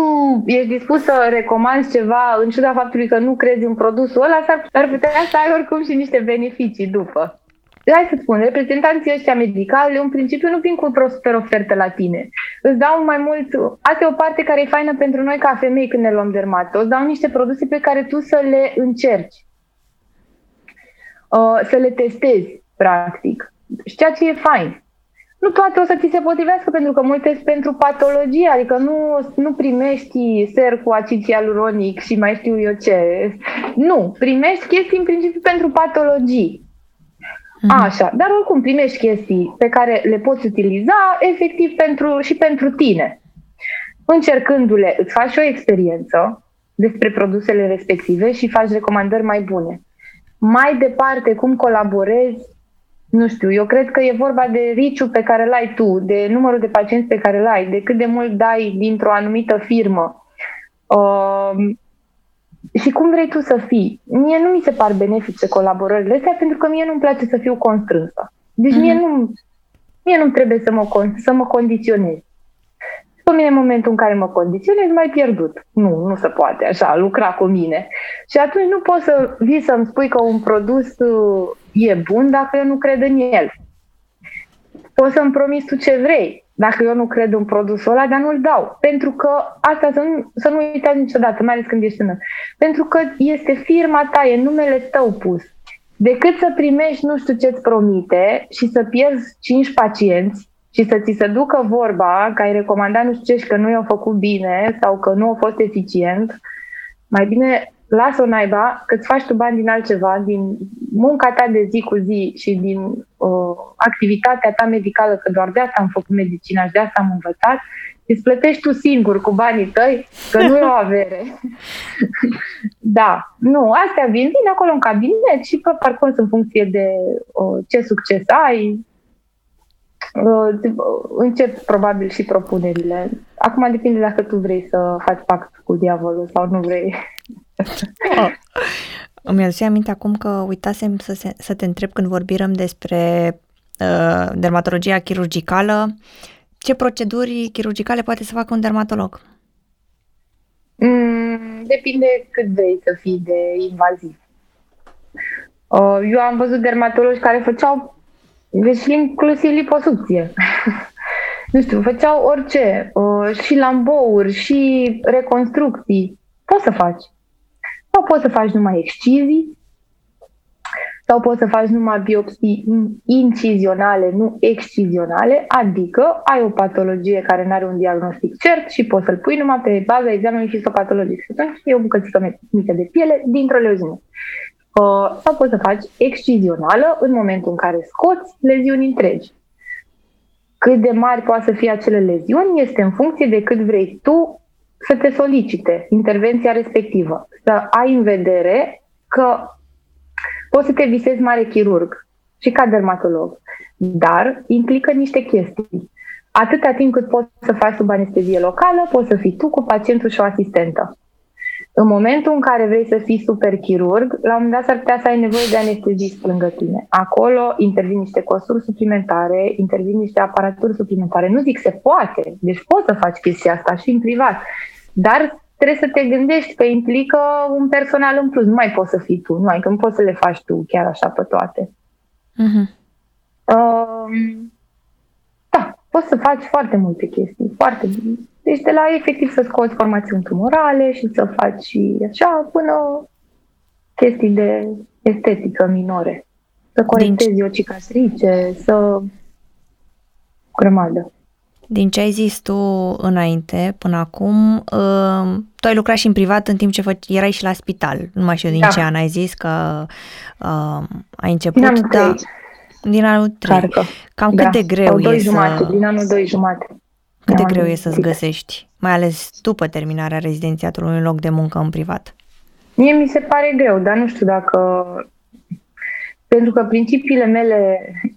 ești dispus să recomanzi ceva în ciuda faptului că nu crezi în produsul ăla, s-ar putea să ai oricum și niște beneficii după hai să spun, reprezentanții ăștia medicali, în principiu, nu vin cu o super ofertă la tine. Îți dau mai mult, asta e o parte care e faină pentru noi ca femei când ne luăm dermato, îți dau niște produse pe care tu să le încerci, uh, să le testezi, practic. Și ceea ce e fain. Nu toate o să ți se potrivească pentru că multe sunt pentru patologie, adică nu, nu primești ser cu acid hialuronic și mai știu eu ce. Nu, primești chestii în principiu pentru patologii. Mm-hmm. Așa, dar oricum primești chestii pe care le poți utiliza efectiv pentru, și pentru tine. Încercându-le, îți faci o experiență despre produsele respective și faci recomandări mai bune. Mai departe, cum colaborezi, nu știu, eu cred că e vorba de riciu pe care îl ai tu, de numărul de pacienți pe care îl ai, de cât de mult dai dintr-o anumită firmă. Uh, și cum vrei tu să fii. Mie nu mi se par benefice colaborările astea pentru că mie nu-mi place să fiu constrânsă. Deci mm-hmm. mie mhm. nu mie nu trebuie să mă, să mă condiționez. Pe mine în momentul în care mă condiționez, mai pierdut. Nu, nu se poate așa, lucra cu mine. Și atunci nu poți să vii să-mi spui că un produs uh, e bun dacă eu nu cred în el. Poți să-mi promiți tu ce vrei, dacă eu nu cred în produsul ăla, dar nu-l dau. Pentru că asta să nu, să nu uitați niciodată, mai ales când ești tânăr. Pentru că este firma ta, e numele tău pus. Decât să primești nu știu ce-ți promite și să pierzi 5 pacienți și să ți se ducă vorba că ai recomandat nu știu ce și că nu i-au făcut bine sau că nu a fost eficient, mai bine lasă-o naiba că îți faci tu bani din altceva, din munca ta de zi cu zi și din uh, activitatea ta medicală, că doar de asta am făcut medicina și de asta am învățat, îți plătești tu singur cu banii tăi, că nu e o avere. da, nu, astea vin, vin acolo în cabinet și pe parcurs în funcție de uh, ce succes ai, uh, încep probabil și propunerile. Acum depinde dacă tu vrei să faci pact cu diavolul sau nu vrei. oh. Îmi aduce aminte acum că uitasem să, se, să te întreb când vorbim despre uh, dermatologia chirurgicală, ce proceduri chirurgicale poate să facă un dermatolog? Mm, depinde cât vrei să fii de invaziv. Uh, eu am văzut dermatologi care făceau, deci inclusiv liposucție. nu știu, făceau orice, uh, și lambouri, și reconstrucții. Poți să faci. Sau poți să faci numai excizii, sau poți să faci numai biopsii incizionale, nu excizionale, adică ai o patologie care nu are un diagnostic cert și poți să-l pui numai pe baza examenului histopatologic. Și atunci e o bucățică mică de piele dintr-o leziune. Uh, sau poți să faci excizională în momentul în care scoți leziuni întregi. Cât de mari poate să fie acele leziuni este în funcție de cât vrei tu să te solicite intervenția respectivă. Să ai în vedere că poți să te visezi mare chirurg și ca dermatolog, dar implică niște chestii. Atâta timp cât poți să faci sub anestezie locală, poți să fii tu cu pacientul și o asistentă. În momentul în care vrei să fii super chirurg, la un moment dat s-ar putea să ai nevoie de anestezist lângă tine. Acolo intervin niște costuri suplimentare, intervin niște aparaturi suplimentare. Nu zic se poate, deci poți să faci chestia asta și în privat, dar trebuie să te gândești că implică un personal în plus. Nu mai poți să fii tu, nu, adică nu poți să le faci tu chiar așa pe toate. Uh-huh. Uh, da, poți să faci foarte multe chestii, foarte Deci de la efectiv să scoți formațiuni tumorale și să faci și așa până chestii de estetică minore. Să corectezi o cicatrice, să grămadă. Din ce ai zis tu înainte, până acum, uh, tu ai lucrat și în privat în timp ce fă, erai și la spital. Nu mai știu din da. ce an ai zis că uh, ai început. Din anul da, 3. Din anul 3. Carcă. Cam da. cât de greu e jumate, să... Din anul 2 jumate. Cât de greu e să-ți găsești, mai ales după terminarea rezidențiatului, un loc de muncă în privat? Mie mi se pare greu, dar nu știu dacă pentru că principiile mele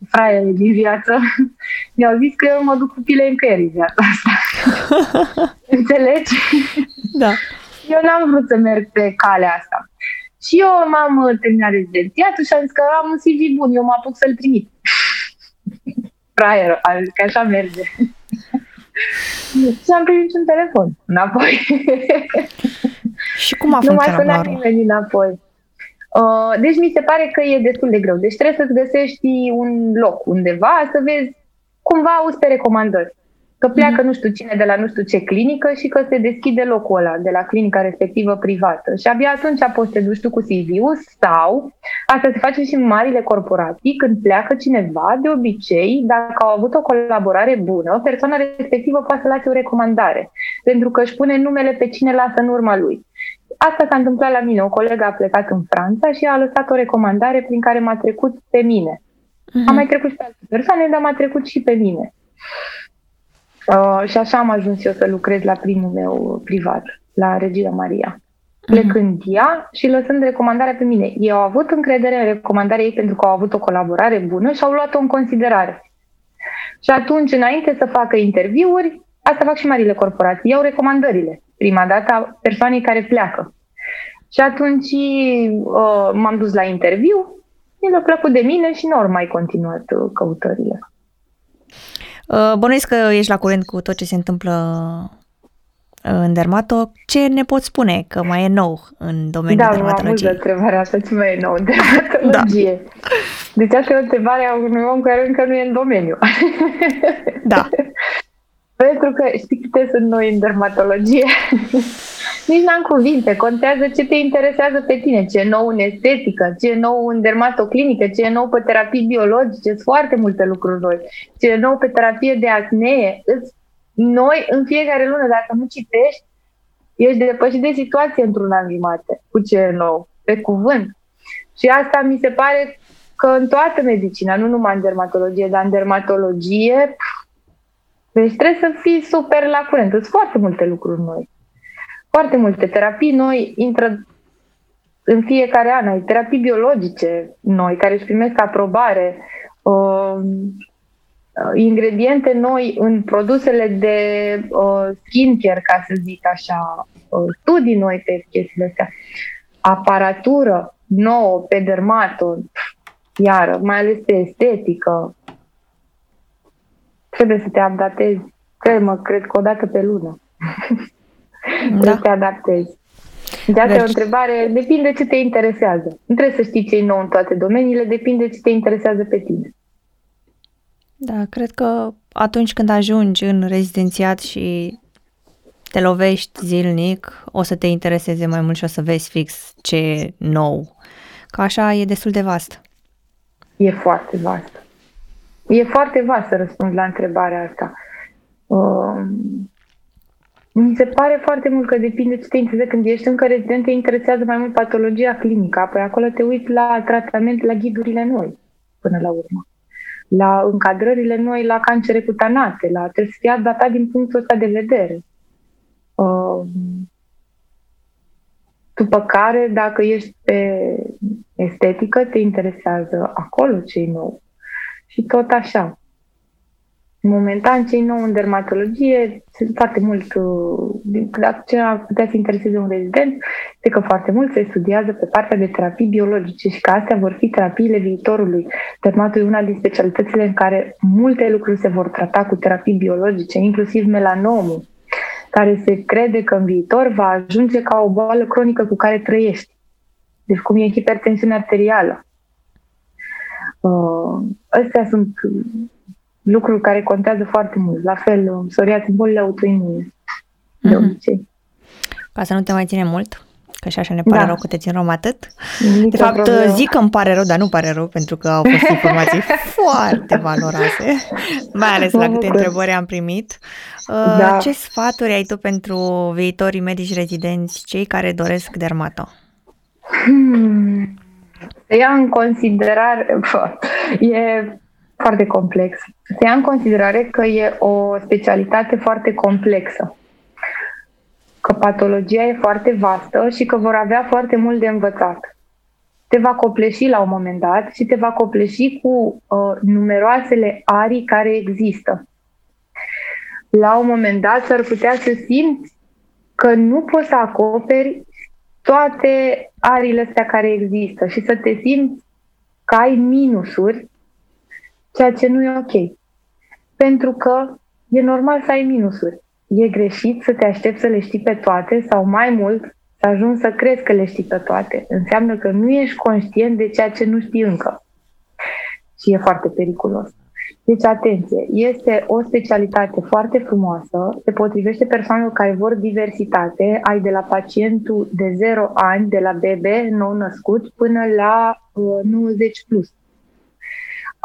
fraiere din viață mi-au zis că eu mă duc cu pile în căieri viața asta. Înțelegi? Da. Eu n-am vrut să merg pe calea asta. Și eu m-am uh, terminat rezidențiatul și am zis că am un CV bun, eu mă apuc să-l trimit. Fraier, că așa merge. Și am primit un telefon înapoi. și cum a funcționat? Nu mai sunat nimeni înapoi. Uh, deci mi se pare că e destul de greu. Deci trebuie să-ți găsești un loc undeva, să vezi cumva auzi pe recomandări. Că pleacă mm-hmm. nu știu cine de la nu știu ce clinică și că se deschide locul ăla de la clinica respectivă privată. Și abia atunci poți să te duci tu cu CV-ul sau asta se face și în marile corporații. Când pleacă cineva, de obicei, dacă au avut o colaborare bună, persoana respectivă poate să lase o recomandare. Pentru că își pune numele pe cine lasă în urma lui. Asta s-a întâmplat la mine. O colegă a plecat în Franța și a lăsat o recomandare prin care m-a trecut pe mine. Uh-huh. Am mai trecut și pe alte persoane, dar m-a trecut și pe mine. Uh, și așa am ajuns eu să lucrez la primul meu privat, la Regina Maria. Mhm. Plecând uh-huh. ea și lăsând recomandarea pe mine. Ei au avut încredere în recomandarea ei pentru că au avut o colaborare bună și au luat-o în considerare. Și atunci, înainte să facă interviuri, asta fac și marile corporații, iau recomandările prima dată a persoanei care pleacă. Și atunci uh, m-am dus la interviu, mi a plăcut de mine și nu mai continuat uh, căutările. Uh, bănuiesc că ești la curent cu tot ce se întâmplă uh, în dermato. Ce ne poți spune că mai e nou în domeniul da, dermatologiei? Da, mă întrebarea asta, ce mai e nou în dermatologie. da. Deci asta e o întrebare a unui om care încă nu e în domeniu. Da. Pentru că știi câte sunt noi în dermatologie? Nici n-am cuvinte. Contează ce te interesează pe tine, ce e nou în estetică, ce e nou în dermatoclinică, ce e nou pe terapii biologice. Sunt foarte multe lucruri noi. Ce e nou pe terapie de acnee. Noi, în fiecare lună, dacă nu citești, ești depășit de situație într-un an jumate cu ce e nou, pe cuvânt. Și asta mi se pare că în toată medicina, nu numai în dermatologie, dar în dermatologie, pf, deci trebuie să fii super la curent. Sunt foarte multe lucruri noi. Foarte multe terapii noi intră în fiecare an. Ai terapii biologice noi care își primesc aprobare, uh, ingrediente noi în produsele de uh, skincare, ca să zic așa, uh, studii noi pe chestiile astea, aparatură, nouă pe dermato, iară, mai ales pe estetică, trebuie să te adaptezi. Cred, mă, cred că o dată pe lună. Da. să te adaptezi. De asta deci... e o întrebare, depinde ce te interesează. Nu trebuie să știi ce e nou în toate domeniile, depinde ce te interesează pe tine. Da, cred că atunci când ajungi în rezidențiat și te lovești zilnic, o să te intereseze mai mult și o să vezi fix ce e nou. Că așa e destul de vast. E foarte vast. E foarte vast să răspund la întrebarea asta. Uh, mi se pare foarte mult că depinde ce te interesează. Când ești încă rezident, te interesează mai mult patologia clinică, apoi acolo te uiți la tratament, la ghidurile noi, până la urmă. La încadrările noi la cancere cutanate, la trebuie să fie adaptat din punctul ăsta de vedere. Uh, după care, dacă ești pe estetică, te interesează acolo ce nou. Și tot așa. Momentan, cei nou în dermatologie sunt foarte mult, uh, dacă ce ar putea să intereseze un rezident, este că foarte mult se studiază pe partea de terapii biologice și că astea vor fi terapiile viitorului. Dermatul e una din specialitățile în care multe lucruri se vor trata cu terapii biologice, inclusiv melanomul, care se crede că în viitor va ajunge ca o boală cronică cu care trăiești. Deci cum e hipertensiunea arterială. Uh, astea sunt lucruri care contează foarte mult. La fel, psoriații, bolile autoimune, de mm-hmm. obicei. Ca să nu te mai ține mult, că și așa ne pare da. rău că te țin rom atât. Nici de fapt, problemă. zic că îmi pare rău, dar nu pare rău, pentru că au fost informații foarte valoroase, mai ales la câte întrebări am primit. Uh, da. Ce sfaturi ai tu pentru viitorii medici rezidenți, cei care doresc dermato? Hmm. Să ia în considerare, e foarte complex. Să ia în considerare că e o specialitate foarte complexă, că patologia e foarte vastă și că vor avea foarte mult de învățat. Te va copleși la un moment dat și te va copleși cu uh, numeroasele arii care există. La un moment dat s-ar putea să simți că nu poți să acoperi toate arile astea care există și să te simți că ai minusuri ceea ce nu e ok. Pentru că e normal să ai minusuri. E greșit să te aștepți să le știi pe toate sau mai mult să ajungi să crezi că le știi pe toate. Înseamnă că nu ești conștient de ceea ce nu știi încă. Și e foarte periculos. Deci, atenție, este o specialitate foarte frumoasă, se potrivește persoanelor care vor diversitate, ai de la pacientul de 0 ani, de la bebe nou născut, până la uh, 90 plus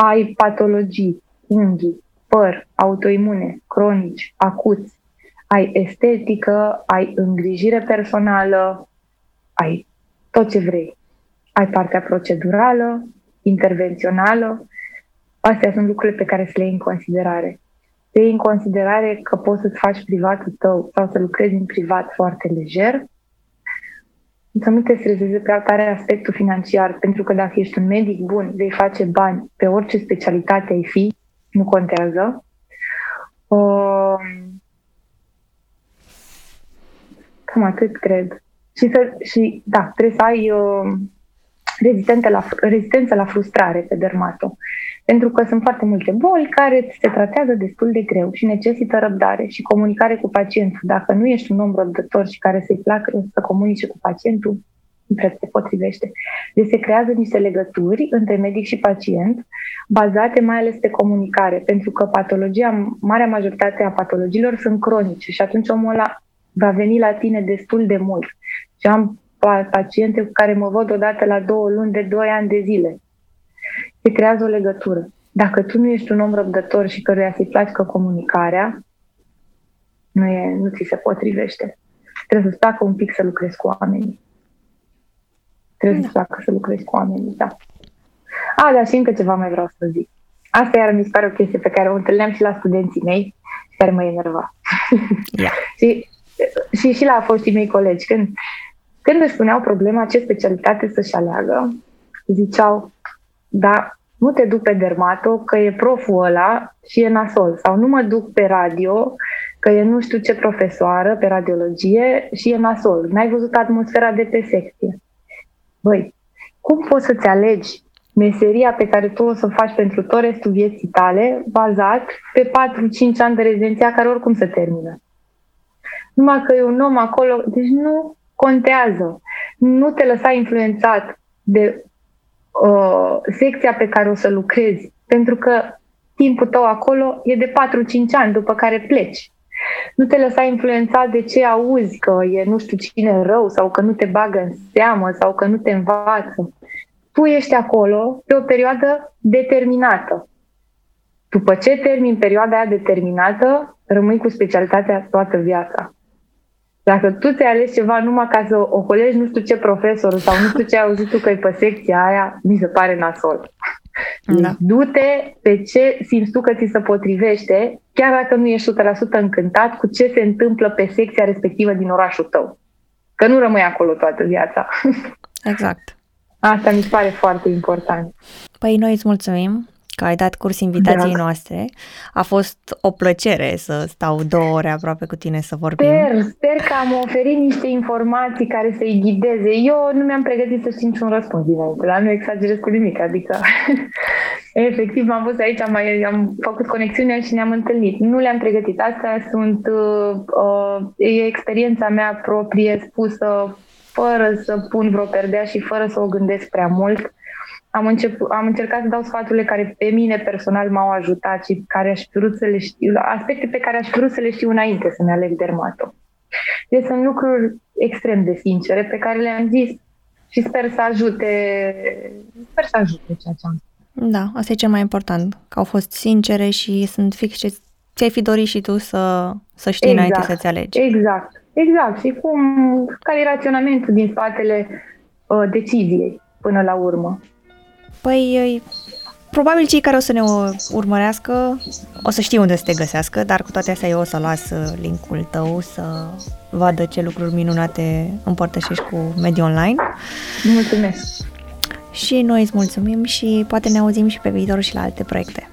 ai patologii, unghii, păr, autoimune, cronici, acuți, ai estetică, ai îngrijire personală, ai tot ce vrei. Ai partea procedurală, intervențională. Astea sunt lucrurile pe care să le iei în considerare. Să iei în considerare că poți să-ți faci privatul tău sau să lucrezi în privat foarte lejer să nu te streseze prea tare aspectul financiar, pentru că dacă ești un medic bun, vei face bani pe orice specialitate ai fi, nu contează. Uh, cam atât, cred. Și, să, și da, trebuie să ai uh, rezistență la, rezistență la frustrare pe dermato. Pentru că sunt foarte multe boli care se tratează destul de greu și necesită răbdare și comunicare cu pacientul. Dacă nu ești un om răbdător și care să-i placă să comunice cu pacientul, nu prea se potrivește. Deci se creează niște legături între medic și pacient, bazate mai ales pe comunicare, pentru că patologia, marea majoritate a patologiilor sunt cronice și atunci omul ăla va veni la tine destul de mult. Și am paciente cu care mă văd odată la două luni de doi ani de zile se creează o legătură. Dacă tu nu ești un om răbdător și căruia să-i placă comunicarea, nu, e, nu ți se potrivește. Trebuie să-ți placă un pic să lucrezi cu oamenii. Trebuie da. să-ți placă să lucrezi cu oamenii, da. A, dar și încă ceva mai vreau să zic. Asta iar mi se pare o chestie pe care o întâlneam și la studenții mei și care mă enerva. Yeah. și, și, și la foștii mei colegi. Când, când își spuneau problema ce specialitate să-și aleagă, ziceau, dar nu te duc pe dermato că e proful ăla și e nasol. Sau nu mă duc pe radio că e nu știu ce profesoară pe radiologie și e nasol. N-ai văzut atmosfera de pe secție. Băi, cum poți să-ți alegi meseria pe care tu o să o faci pentru tot restul vieții tale, bazat pe 4-5 ani de rezidenția care oricum se termină. Numai că e un om acolo, deci nu contează. Nu te lăsa influențat de uh, secția pe care o să lucrezi, pentru că timpul tău acolo e de 4-5 ani, după care pleci. Nu te lăsa influențat de ce auzi, că e nu știu cine rău sau că nu te bagă în seamă sau că nu te învață. Tu ești acolo pe o perioadă determinată. După ce termin perioada aia determinată, rămâi cu specialitatea toată viața. Dacă tu ți-ai ales ceva numai ca să ocolești nu știu ce profesor sau nu știu ce ai auzit tu că e pe secția aia, mi se pare nasol. Da. Deci, du-te pe ce simți tu că ți se potrivește, chiar dacă nu ești 100% încântat cu ce se întâmplă pe secția respectivă din orașul tău. Că nu rămâi acolo toată viața. Exact. Asta mi se pare foarte important. Păi noi îți mulțumim că ai dat curs invitației Drag. noastre. A fost o plăcere să stau două ore aproape cu tine să vorbim. Sper, sper că am oferit niște informații care să-i ghideze. Eu nu mi-am pregătit să știu niciun răspuns dinainte, dar nu exagerez cu nimic, adică efectiv m-am văzut aici, am, mai, am făcut conexiunea și ne-am întâlnit. Nu le-am pregătit. Astea sunt uh, uh, e experiența mea proprie spusă fără să pun vreo perdea și fără să o gândesc prea mult am, început, am încercat să dau sfaturile care pe mine personal m-au ajutat și care aș vrut să le știu, aspecte pe care aș vrut să le știu înainte să ne aleg dermato. Deci sunt lucruri extrem de sincere pe care le-am zis și sper să ajute, sper să ajute ceea ce am Da, asta e cel mai important, că au fost sincere și sunt fix ce ți-ai fi dorit și tu să, să știi exact, înainte să-ți alegi. Exact, exact. Și cum, care e raționamentul din spatele uh, deciziei până la urmă. Păi, probabil cei care o să ne urmărească o să știu unde să te găsească, dar cu toate astea eu o să las uh, linkul tău să vadă ce lucruri minunate împărtășești cu mediul online. Mulțumesc! Și noi îți mulțumim și poate ne auzim și pe viitor și la alte proiecte.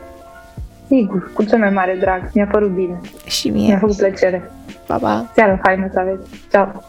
Sigur, cu cel mai mare drag. Mi-a părut bine. Și mie. Mi-a făcut plăcere. Pa, pa! Seara faină să aveți. Ciao!